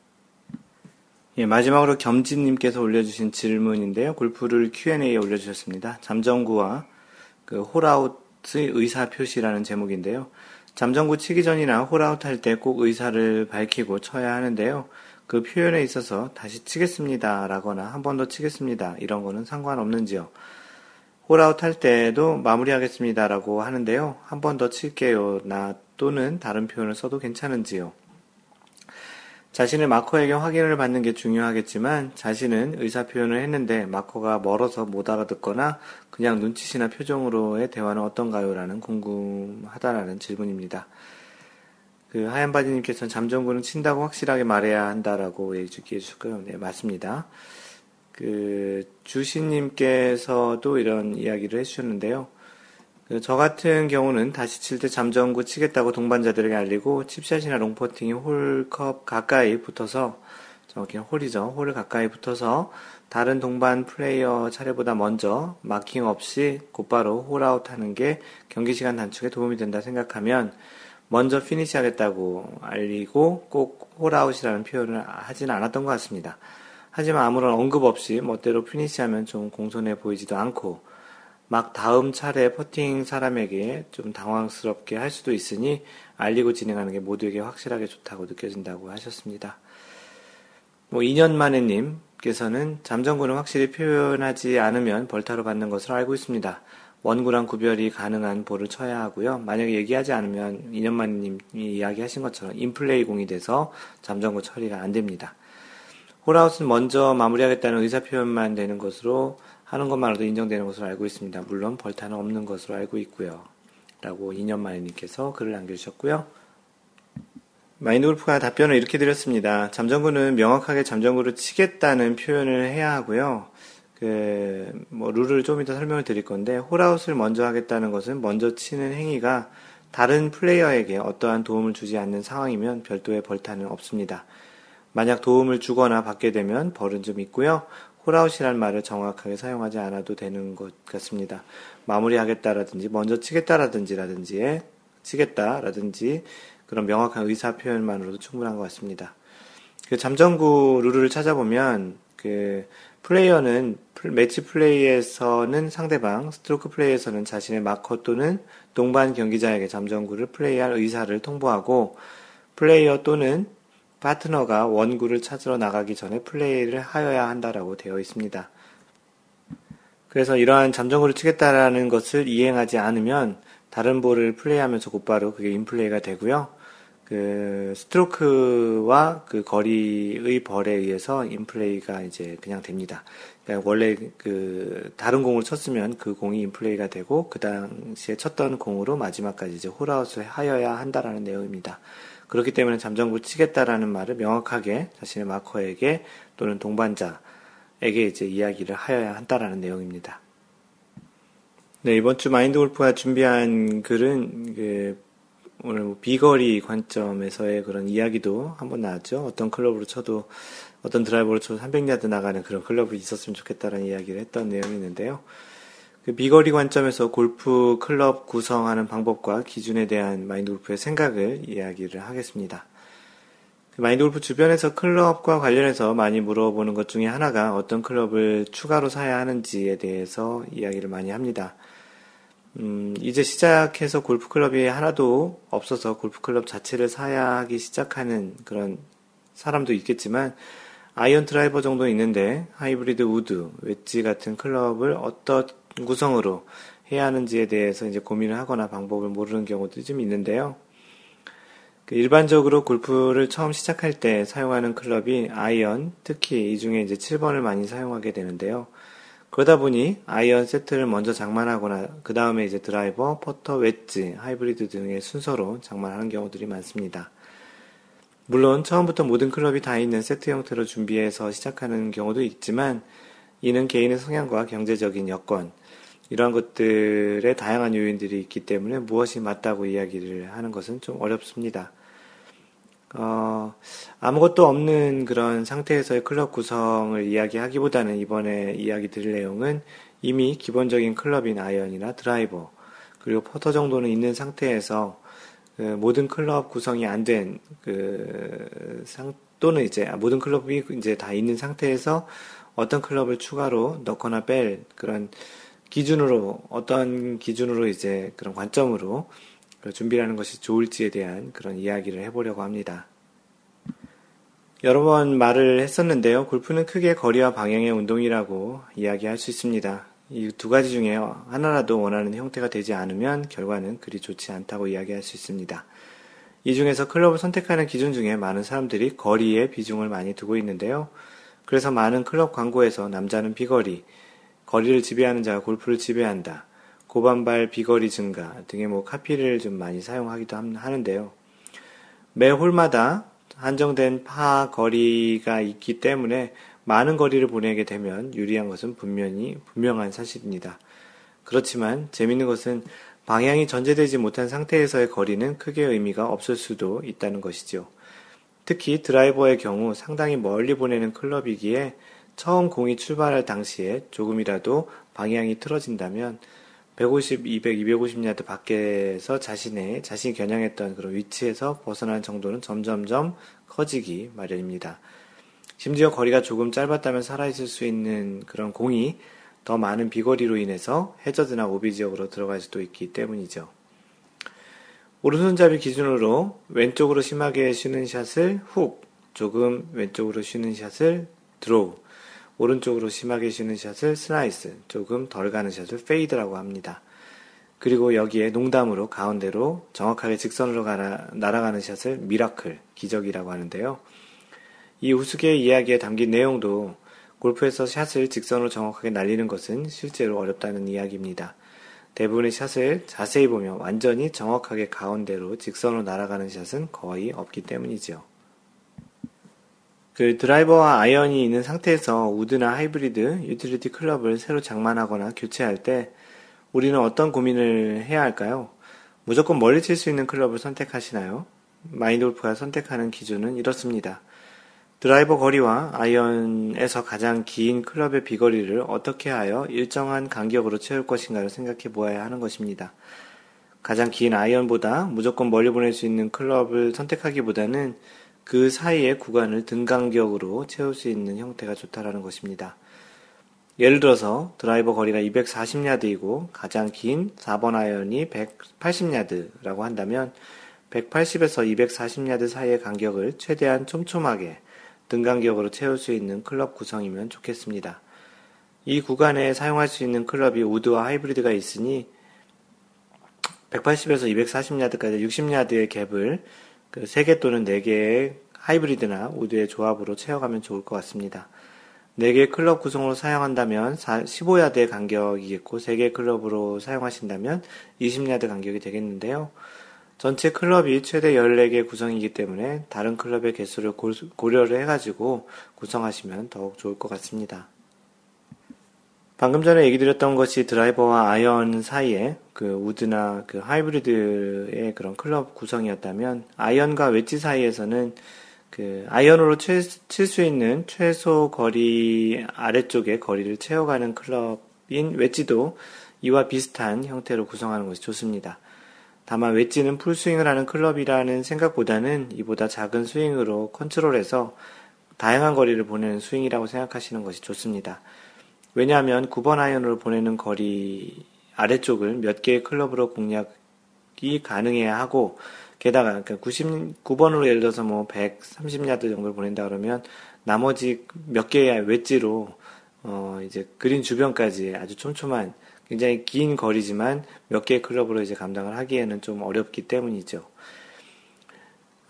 예, 마지막으로 겸진님께서 올려주신 질문인데요. 골프를 Q&A에 올려주셨습니다. 잠정구와 그 홀아웃의 의사 표시라는 제목인데요. 잠정구 치기 전이나 홀아웃 할 때 꼭 의사를 밝히고 쳐야 하는데요. 그 표현에 있어서 다시 치겠습니다. 라거나 한 번 더 치겠습니다. 이런 거는 상관없는지요. 홀아웃 할 때도 마무리하겠습니다. 라고 하는데요. 한 번 더 칠게요. 나 또는 다른 표현을 써도 괜찮은지요. 자신의 마커에게 확인을 받는 게 중요하겠지만 자신은 의사 표현을 했는데 마커가 멀어서 못 알아듣거나 그냥 눈치시나 표정으로의 대화는 어떤가요? 라는 궁금하다라는 질문입니다. 그 하얀 바지님께서는 잠정구는 친다고 확실하게 말해야 한다라고 얘기해 주셨고요. 네, 맞습니다. 그 주시님께서도 이런 이야기를 해주셨는데요. 그 저 같은 경우는 다시 칠 때 잠정구 치겠다고 동반자들에게 알리고 칩샷이나 롱퍼팅이 홀컵 가까이 붙어서 정확히 홀이죠. 홀을 가까이 붙어서 다른 동반 플레이어 차례보다 먼저 마킹 없이 곧바로 홀아웃 하는 게 경기 시간 단축에 도움이 된다 생각하면 먼저 피니시 하겠다고 알리고 꼭 홀아웃이라는 표현을 하지는 않았던 것 같습니다. 하지만 아무런 언급 없이 멋대로 피니시하면 좀 공손해 보이지도 않고 막 다음 차례 퍼팅 사람에게 좀 당황스럽게 할 수도 있으니 알리고 진행하는 게 모두에게 확실하게 좋다고 느껴진다고 하셨습니다. 뭐 2년 만에 님께서는 잠정구는 확실히 표현하지 않으면 벌타로 받는 것으로 알고 있습니다. 원구랑 구별이 가능한 볼을 쳐야 하고요. 만약에 얘기하지 않으면 이년만님이 이야기하신 것처럼 인플레이 공이 돼서 잠정구 처리가 안 됩니다. 홀아웃은 먼저 마무리하겠다는 의사표현만 되는 것으로 하는 것만으로도 인정되는 것으로 알고 있습니다. 물론 벌타는 없는 것으로 알고 있고요. 라고 이년만님께서 글을 남겨주셨고요. 마인드골프가 답변을 이렇게 드렸습니다. 잠정구는 명확하게 잠정구를 치겠다는 표현을 해야 하고요. 그, 뭐, 룰을 좀 이따 설명을 드릴 건데, 홀아웃을 먼저 하겠다는 것은 먼저 치는 행위가 다른 플레이어에게 어떠한 도움을 주지 않는 상황이면 별도의 벌타는 없습니다. 만약 도움을 주거나 받게 되면 벌은 좀 있고요. 홀아웃이란 말을 정확하게 사용하지 않아도 되는 것 같습니다. 마무리하겠다라든지, 먼저 치겠다라든지라든지에 치겠다라든지 그런 명확한 의사 표현만으로도 충분한 것 같습니다. 그 잠정구 룰을 찾아보면 그 플레이어는 매치 플레이에서는 상대방, 스트로크 플레이에서는 자신의 마커 또는 동반 경기자에게 잠정구를 플레이할 의사를 통보하고 플레이어 또는 파트너가 원구를 찾으러 나가기 전에 플레이를 하여야 한다라고 되어 있습니다. 그래서 이러한 잠정구를 치겠다라는 것을 이행하지 않으면 다른 볼을 플레이하면서 곧바로 그게 인플레이가 되고요. 그 스트로크와 그 거리의 벌에 의해서 인플레이가 이제 그냥 됩니다. 그러니까 원래 그 다른 공을 쳤으면 그 공이 인플레이가 되고 그 당시에 쳤던 공으로 마지막까지 이제 홀아웃을 하여야 한다라는 내용입니다. 그렇기 때문에 잠정구 치겠다라는 말을 명확하게 자신의 마커에게 또는 동반자에게 이제 이야기를 하여야 한다라는 내용입니다. 네, 이번 주 마인드 골프가 준비한 글은 그 오늘 뭐 비거리 관점에서의 그런 이야기도 한번 나왔죠. 어떤 클럽으로 쳐도 어떤 드라이버로 쳐도 300야드 나가는 그런 클럽이 있었으면 좋겠다는 이야기를 했던 내용이 있는데요. 그 비거리 관점에서 골프 클럽 구성하는 방법과 기준에 대한 마인드 골프의 생각을 이야기를 하겠습니다. 그 마인드 골프 주변에서 클럽과 관련해서 많이 물어보는 것 중에 하나가 어떤 클럽을 추가로 사야 하는지에 대해서 이야기를 많이 합니다. 음, 이제 시작해서 골프클럽이 하나도 없어서 골프클럽 자체를 사야 하기 시작하는 그런 사람도 있겠지만, 아이언 드라이버 정도 있는데, 하이브리드 우드, 웨지 같은 클럽을 어떤 구성으로 해야 하는지에 대해서 이제 고민을 하거나 방법을 모르는 경우도 좀 있는데요. 그 일반적으로 골프를 처음 시작할 때 사용하는 클럽이 아이언, 특히 이 중에 이제 7번을 많이 사용하게 되는데요. 그러다 보니 아이언 세트를 먼저 장만하거나 그 다음에 이제 드라이버, 퍼터, 웨지, 하이브리드 등의 순서로 장만하는 경우들이 많습니다. 물론 처음부터 모든 클럽이 다 있는 세트 형태로 준비해서 시작하는 경우도 있지만 이는 개인의 성향과 경제적인 여건, 이러한 것들의 다양한 요인들이 있기 때문에 무엇이 맞다고 이야기를 하는 것은 좀 어렵습니다. 어, 아무것도 없는 그런 상태에서의 클럽 구성을 이야기하기보다는 이번에 이야기 드릴 내용은 이미 기본적인 클럽인 아이언이나 드라이버, 그리고 퍼터 정도는 있는 상태에서 그 모든 클럽 구성이 안 된 그 상, 또는 이제 모든 클럽이 이제 다 있는 상태에서 어떤 클럽을 추가로 넣거나 뺄 그런 기준으로, 어떤 기준으로 이제 그런 관점으로 그 준비하는 것이 좋을지에 대한 그런 이야기를 해보려고 합니다. 여러 번 말을 했었는데요. 골프는 크게 거리와 방향의 운동이라고 이야기할 수 있습니다. 이 두 가지 중에 하나라도 원하는 형태가 되지 않으면 결과는 그리 좋지 않다고 이야기할 수 있습니다. 이 중에서 클럽을 선택하는 기준 중에 많은 사람들이 거리에 비중을 많이 두고 있는데요. 그래서 많은 클럽 광고에서 남자는 비거리, 거리를 지배하는 자가 골프를 지배한다. 고반발 비거리 증가 등의 뭐 카피를 좀 많이 사용하기도 하는데요. 매 홀마다 한정된 파 거리가 있기 때문에 많은 거리를 보내게 되면 유리한 것은 분명히 분명한 사실입니다. 그렇지만 재밌는 것은 방향이 전제되지 못한 상태에서의 거리는 크게 의미가 없을 수도 있다는 것이죠. 특히 드라이버의 경우 상당히 멀리 보내는 클럽이기에 처음 공이 출발할 당시에 조금이라도 방향이 틀어진다면 150, 200, 250야드 밖에서 자신의, 자신이 겨냥했던 그런 위치에서 벗어난 정도는 점점점 커지기 마련입니다. 심지어 거리가 조금 짧았다면 살아있을 수 있는 그런 공이 더 많은 비거리로 인해서 해저드나 오비 지역으로 들어갈 수도 있기 때문이죠. 오른손잡이 기준으로 왼쪽으로 심하게 쉬는 샷을 훅, 조금 왼쪽으로 휘는 샷을 드로우, 오른쪽으로 심하게 휘는 샷을 슬라이스, 조금 덜 가는 샷을 페이드라고 합니다. 그리고 여기에 농담으로 가운데로 정확하게 직선으로 가라, 날아가는 샷을 miracle, 기적이라고 하는데요. 이 우스개의 이야기에 담긴 내용도 골프에서 샷을 직선으로 정확하게 날리는 것은 실제로 어렵다는 이야기입니다. 대부분의 샷을 자세히 보면 완전히 정확하게 가운데로 직선으로 날아가는 샷은 거의 없기 때문이죠. 그 드라이버와 아이언이 있는 상태에서 우드나 하이브리드, 유틸리티 클럽을 새로 장만하거나 교체할 때 우리는 어떤 고민을 해야 할까요? 무조건 멀리 칠 수 있는 클럽을 선택하시나요? 마인드 골프가 선택하는 기준은 이렇습니다. 드라이버 거리와 아이언에서 가장 긴 클럽의 비거리를 어떻게 하여 일정한 간격으로 채울 것인가를 생각해 보아야 하는 것입니다. 가장 긴 아이언보다 무조건 멀리 보낼 수 있는 클럽을 선택하기보다는 그 사이의 구간을 등간격으로 채울 수 있는 형태가 좋다라는 것입니다. 예를 들어서 드라이버 거리가 240야드이고 가장 긴 4번 아이언이 180야드라고 한다면 180에서 240야드 사이의 간격을 최대한 촘촘하게 등간격으로 채울 수 있는 클럽 구성이면 좋겠습니다. 이 구간에 사용할 수 있는 클럽이 우드와 하이브리드가 있으니 180에서 240야드까지 60야드의 갭을 그 3개 또는 4개의 하이브리드나 우드의 조합으로 채워가면 좋을 것 같습니다. 4개의 클럽 구성으로 사용한다면 15야드의 간격이겠고 3개의 클럽으로 사용하신다면 20야드 간격이 되겠는데요. 전체 클럽이 최대 14개 구성이기 때문에 다른 클럽의 개수를 고려를 해가지고 구성하시면 더욱 좋을 것 같습니다. 방금 전에 얘기 드렸던 것이 드라이버와 아이언 사이에 그 우드나 그 하이브리드의 그런 클럽 구성이었다면 아이언과 웨지 사이에서는 그 아이언으로 칠 수 있는 최소 거리 아래쪽에 거리를 채워가는 클럽인 웨지도 이와 비슷한 형태로 구성하는 것이 좋습니다. 다만 웨지는 풀스윙을 하는 클럽이라는 생각보다는 이보다 작은 스윙으로 컨트롤해서 다양한 거리를 보내는 스윙이라고 생각하시는 것이 좋습니다. 왜냐하면 9번 아이언으로 보내는 거리, 아래쪽을 몇 개의 클럽으로 공략이 가능해야 하고 게다가 99번으로 그러니까 예를 들어서 뭐 130야드 정도를 보낸다 그러면 나머지 몇 개의 웨지로 어 이제 그린 주변까지 아주 촘촘한 굉장히 긴 거리지만 몇 개의 클럽으로 이제 감당을 하기에는 좀 어렵기 때문이죠.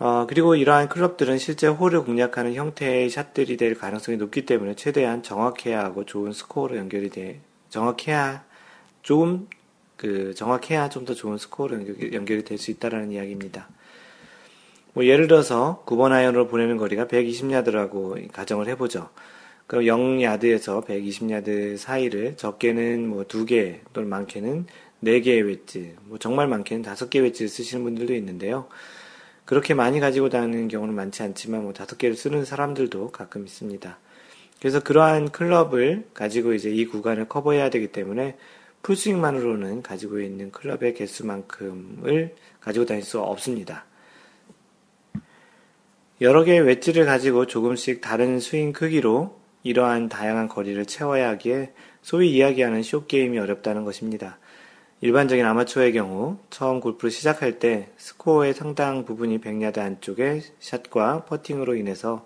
어, 그리고 이러한 클럽들은 실제 홀을 공략하는 형태의 샷들이 될 가능성이 높기 때문에 최대한 정확해야 하고 좋은 스코어로 연결이 돼, 정확해야, 좀, 그, 정확해야 좀 더 좋은 스코어로 연결 이 될 수 있다라는 이야기입니다. 뭐, 예를 들어서 9번 아이언으로 보내는 거리가 120야드라고 가정을 해보죠. 그럼 0야드에서 120야드 사이를 적게는 뭐 2개 또는 많게는 4개의 웨지, 뭐 정말 많게는 5개 웨지를 쓰시는 분들도 있는데요. 그렇게 많이 가지고 다니는 경우는 많지 않지만 뭐 다섯 개를 쓰는 사람들도 가끔 있습니다. 그래서 그러한 클럽을 가지고 이제 이 구간을 커버해야 되기 때문에 풀스윙만으로는 가지고 있는 클럽의 개수만큼을 가지고 다닐 수 없습니다. 여러 개의 웨지를 가지고 조금씩 다른 스윙 크기로 이러한 다양한 거리를 채워야 하기에 소위 이야기하는 쇼게임이 어렵다는 것입니다. 일반적인 아마추어의 경우 처음 골프를 시작할 때 스코어의 상당 부분이 100야드 안쪽의 샷과 퍼팅으로 인해서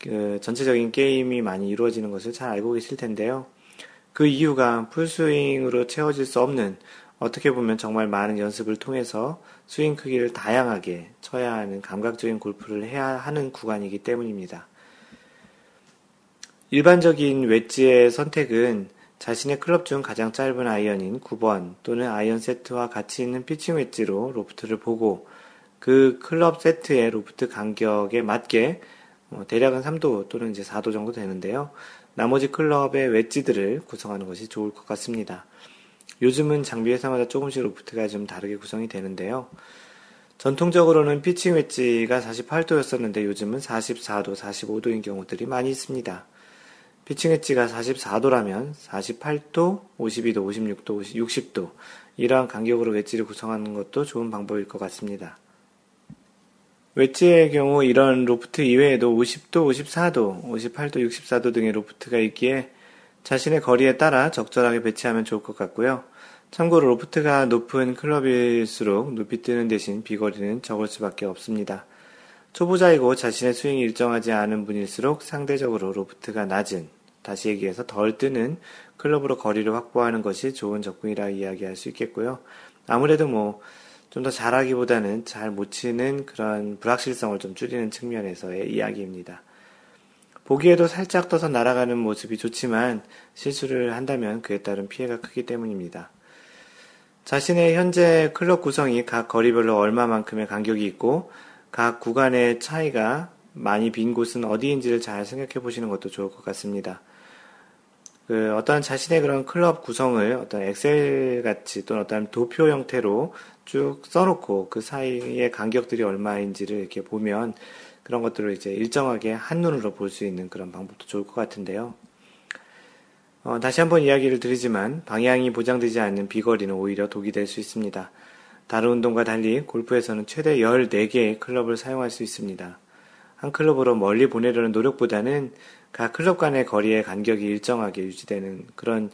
그 전체적인 게임이 많이 이루어지는 것을 잘 알고 계실 텐데요. 그 이유가 풀스윙으로 채워질 수 없는 어떻게 보면 정말 많은 연습을 통해서 스윙 크기를 다양하게 쳐야 하는 감각적인 골프를 해야 하는 구간이기 때문입니다. 일반적인 웨지의 선택은 자신의 클럽 중 가장 짧은 아이언인 9번 또는 아이언 세트와 같이 있는 피칭 웨지로 로프트를 보고 그 클럽 세트의 로프트 간격에 맞게 뭐 대략은 3도 또는 이제 4도 정도 되는데요. 나머지 클럽의 웨지들을 구성하는 것이 좋을 것 같습니다. 요즘은 장비 회사마다 조금씩 로프트가 좀 다르게 구성이 되는데요. 전통적으로는 피칭 웨지가 48도였었는데 요즘은 44도, 45도인 경우들이 많이 있습니다. 피칭 웨지가 44도라면 48도, 52도, 56도, 60도 이러한 간격으로 웨지를 구성하는 것도 좋은 방법일 것 같습니다. 웨지의 경우 이런 로프트 이외에도 50도, 54도, 58도, 64도 등의 로프트가 있기에 자신의 거리에 따라 적절하게 배치하면 좋을 것 같고요. 참고로 로프트가 높은 클럽일수록 높이 뜨는 대신 비거리는 적을 수밖에 없습니다. 초보자이고 자신의 스윙이 일정하지 않은 분일수록 상대적으로 로프트가 낮은 다시 얘기해서 덜 뜨는 클럽으로 거리를 확보하는 것이 좋은 접근이라 이야기할 수 있겠고요. 아무래도 뭐 좀 더 잘하기보다는 잘 못 치는 그런 불확실성을 좀 줄이는 측면에서의 이야기입니다. 보기에도 살짝 떠서 날아가는 모습이 좋지만 실수를 한다면 그에 따른 피해가 크기 때문입니다. 자신의 현재 클럽 구성이 각 거리별로 얼마만큼의 간격이 있고 각 구간의 차이가 많이 빈 곳은 어디인지를 잘 생각해 보시는 것도 좋을 것 같습니다. 그 어떤 자신의 그런 클럽 구성을 어떤 엑셀 같이 또는 어떤 도표 형태로 쭉 써놓고 그 사이의 간격들이 얼마인지를 이렇게 보면 그런 것들을 이제 일정하게 한눈으로 볼 수 있는 그런 방법도 좋을 것 같은데요. 어, 다시 한번 이야기를 드리지만 방향이 보장되지 않는 비거리는 오히려 독이 될 수 있습니다. 다른 운동과 달리 골프에서는 최대 14개의 클럽을 사용할 수 있습니다. 한 클럽으로 멀리 보내려는 노력보다는 각 클럽 간의 거리의 간격이 일정하게 유지되는 그런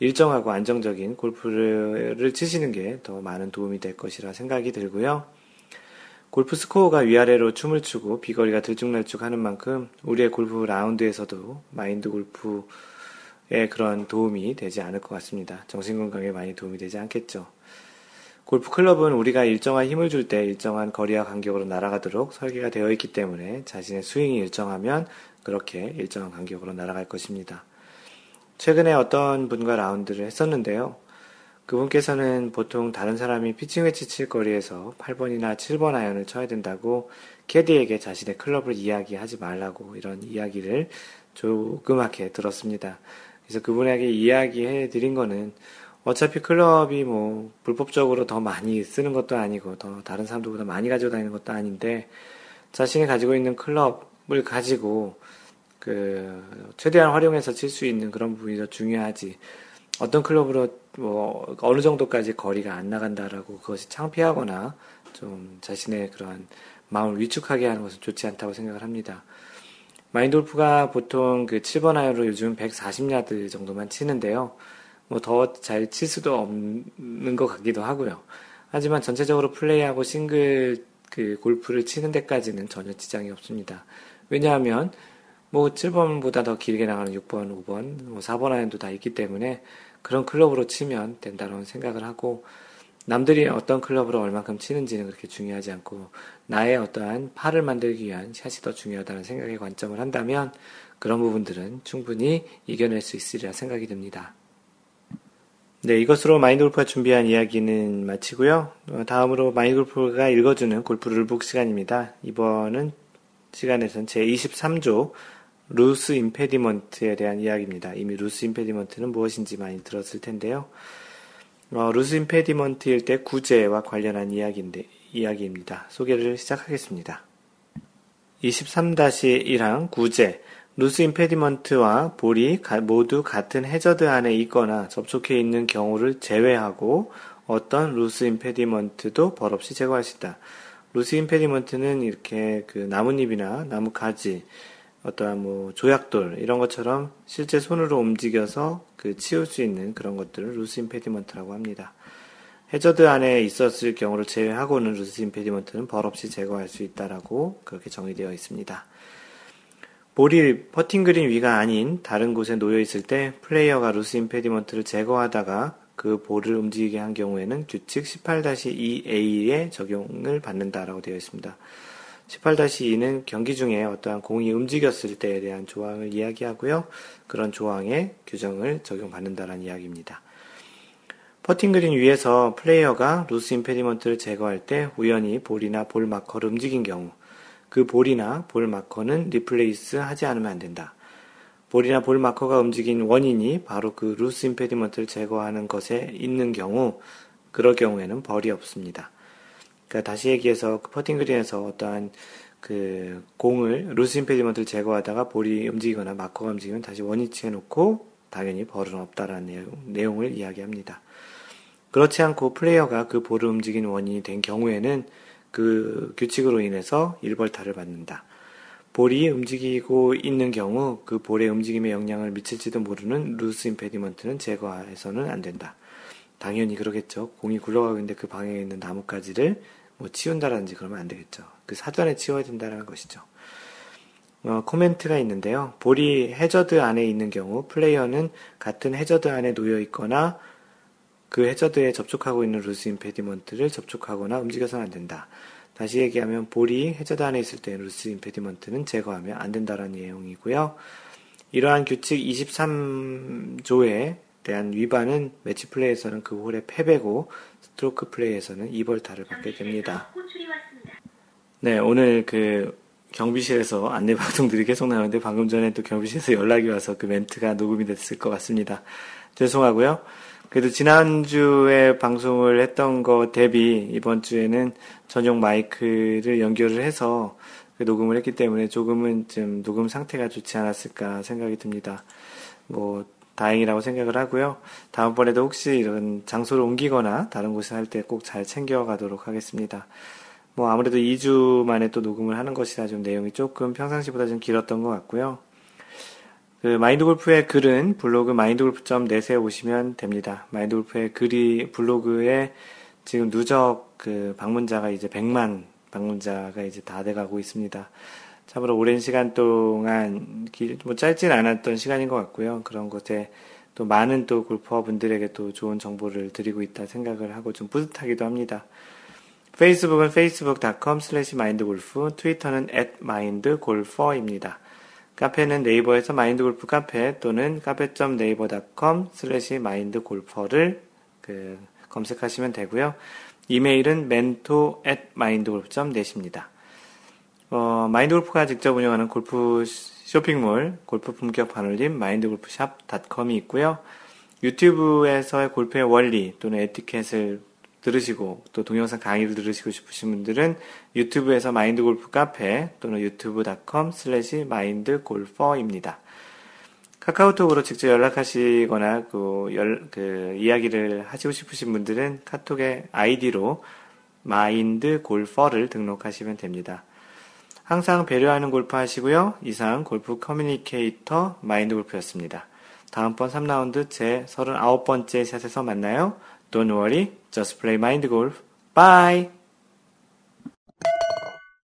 일정하고 안정적인 골프를 치시는 게 더 많은 도움이 될 것이라 생각이 들고요. 골프 스코어가 위아래로 춤을 추고 비거리가 들쭉날쭉 하는 만큼 우리의 골프 라운드에서도 마인드 골프에 그런 도움이 되지 않을 것 같습니다. 정신건강에 많이 도움이 되지 않겠죠. 골프 클럽은 우리가 일정한 힘을 줄 때 일정한 거리와 간격으로 날아가도록 설계가 되어 있기 때문에 자신의 스윙이 일정하면 그렇게 일정한 간격으로 날아갈 것입니다. 최근에 어떤 분과 라운드를 했었는데요. 그분께서는 보통 다른 사람이 피칭 웨치 칠 거리에서 8번이나 7번 아이언을 쳐야 된다고 캐디에게 자신의 클럽을 이야기하지 말라고 이런 이야기를 조그맣게 들었습니다. 그래서 그분에게 이야기해 드린 거는 어차피 클럽이 뭐 불법적으로 더 많이 쓰는 것도 아니고 더 다른 사람들보다 많이 가지고 다니는 것도 아닌데 자신이 가지고 있는 클럽을 가지고 그 최대한 활용해서 칠 수 있는 그런 부분이 더 중요하지. 어떤 클럽으로 뭐 어느 정도까지 거리가 안 나간다라고 그것이 창피하거나 좀 자신의 그런 마음을 위축하게 하는 것은 좋지 않다고 생각을 합니다. 마인돌프가 보통 그 7번 아이언으로 요즘 140야드 정도만 치는데요. 뭐 더 잘 칠 수도 없는 것 같기도 하고요. 하지만 전체적으로 플레이하고 싱글 그 골프를 치는 데까지는 전혀 지장이 없습니다. 왜냐하면 뭐 7번보다 더 길게 나가는 6번, 5번, 뭐 4번 아이언도 다 있기 때문에 그런 클럽으로 치면 된다는 생각을 하고 남들이 어떤 클럽으로 얼만큼 치는지는 그렇게 중요하지 않고 나의 어떠한 팔을 만들기 위한 샷이 더 중요하다는 생각에 관점을 한다면 그런 부분들은 충분히 이겨낼 수 있으리라 생각이 듭니다. 네, 이것으로 마인드 골프가 준비한 이야기는 마치고요. 어, 다음으로 마인드 골프가 읽어주는 골프 룰북 시간입니다. 이번은 시간에선 제23조 루스 임페디먼트에 대한 이야기입니다. 이미 루스 임페디먼트는 무엇인지 많이 들었을 텐데요. 어, 루스 임페디먼트일 때 구제와 관련한 이야기인데, 이야기입니다. 소개를 시작하겠습니다. 23-1항 구제 루스 임페디먼트와 볼이 모두 같은 해저드 안에 있거나 접촉해 있는 경우를 제외하고 어떤 loose impediment도 벌 없이 제거할 수 있다. loose impediment는 이렇게 그 나뭇잎이나 나무 가지, 어떠한 뭐 조약돌 이런 것처럼 실제 손으로 움직여서 그 치울 수 있는 그런 것들을 loose impediment라고 합니다. 해저드 안에 있었을 경우를 제외하고는 loose impediment는 벌 없이 제거할 수 있다라고 그렇게 정의되어 있습니다. 볼이 퍼팅 그린 위가 아닌 다른 곳에 놓여 있을 때 플레이어가 loose impediment를 제거하다가 그 볼을 움직이게 한 경우에는 규칙 18-2A의 적용을 받는다라고 되어 있습니다. 18-2는 경기 중에 어떠한 공이 움직였을 때에 대한 조항을 이야기하고요. 그런 조항의 규정을 적용받는다라는 이야기입니다. 퍼팅 그린 위에서 플레이어가 loose impediment를 제거할 때 우연히 볼이나 볼 마커를 움직인 경우 그 볼이나 볼 마커는 replace 하지 않으면 안 된다. 볼이나 볼 마커가 움직인 원인이 바로 그 loose impediment를 제거하는 것에 있는 경우, 그럴 경우에는 벌이 없습니다. 그러니까 다시 얘기해서 그 퍼팅 그린에서 어떠한 그 공을 loose impediment를 제거하다가 볼이 움직이거나 마커가 움직이면 다시 원위치해 놓고 당연히 벌은 없다라는 내용, 내용을 이야기합니다. 그렇지 않고 플레이어가 그 볼을 움직인 원인이 된 경우에는 그 규칙으로 인해서 일벌타를 받는다. 볼이 움직이고 있는 경우 그 볼의 움직임에 영향을 미칠지도 모르는 loose impediment는 제거해서는 안 된다. 당연히 그러겠죠. 공이 굴러가고 있는데 그 방향에 있는 나뭇가지를 뭐 치운다라든지 그러면 안 되겠죠. 그 사전에 치워야 된다는 것이죠. 어, 코멘트가 있는데요. 볼이 해저드 안에 있는 경우 플레이어는 같은 해저드 안에 놓여 있거나 그 해저드에 접촉하고 있는 loose impediment를 접촉하거나 움직여서는 안 된다. 다시 얘기하면 볼이 해저드 안에 있을 때 loose impediment는 제거하면 안 된다는 내용이고요. 이러한 규칙 23조에 대한 위반은 매치 플레이에서는 그 홀의 패배고 스트로크 플레이에서는 2벌타를 받게 됩니다. 네, 오늘 그 경비실에서 안내 방송들이 계속 나오는데 방금 전에 또 경비실에서 연락이 와서 그 멘트가 녹음이 됐을 것 같습니다. 죄송하고요. 그래도 지난주에 방송을 했던 거 대비 이번 주에는 전용 마이크를 연결을 해서 그 녹음을 했기 때문에 조금은 좀 녹음 상태가 좋지 않았을까 생각이 듭니다. 뭐, 다행이라고 생각을 하고요. 다음번에도 혹시 이런 장소를 옮기거나 다른 곳에 할 때 꼭 잘 챙겨가도록 하겠습니다. 뭐 아무래도 2주 만에 또 녹음을 하는 것이라 좀 내용이 조금 평상시보다 좀 길었던 것 같고요. 그 마인드 골프의 글은 블로그 마인드골프.net에 오시면 됩니다. 마인드 골프의 글이 블로그에 지금 누적 그 방문자가 이제 100만 방문자가 이제 다 돼가고 있습니다. 참으로 오랜 시간 동안 길, 뭐 짧진 않았던 시간인 것 같고요. 그런 것에 또 많은 또 골퍼 분들에게 또 좋은 정보를 드리고 있다 생각을 하고 좀 뿌듯하기도 합니다. 페이스북은 facebook.com slash mindgolf, 트위터는 at mindgolfer입니다. 카페는 네이버에서 마인드골프 카페 또는 cafe.naver.com slash mindgolfer를 그 검색하시면 되고요. 이메일은 mentor at mindgolf.net입니다. 어, 마인드골프가 직접 운영하는 골프 쇼핑몰 골프 품격 반올림 mindgolfshop.com이 있고요. 유튜브에서의 골프의 원리 또는 에티켓을 들으시고 또 동영상 강의를 들으시고 싶으신 분들은 유튜브에서 마인드 골프 카페 또는 youtube.com slash mindgolfer입니다. 카카오톡으로 직접 연락하시거나 그, 열, 그 이야기를 하시고 싶으신 분들은 카톡의 아이디로 마인드 골퍼를 등록하시면 됩니다. 항상 배려하는 골프 하시고요. 이상 골프 communicator 마인드 골프였습니다. 다음번 3라운드 제 39번째 샷에서 만나요. Don't worry, just play mind golf. Bye!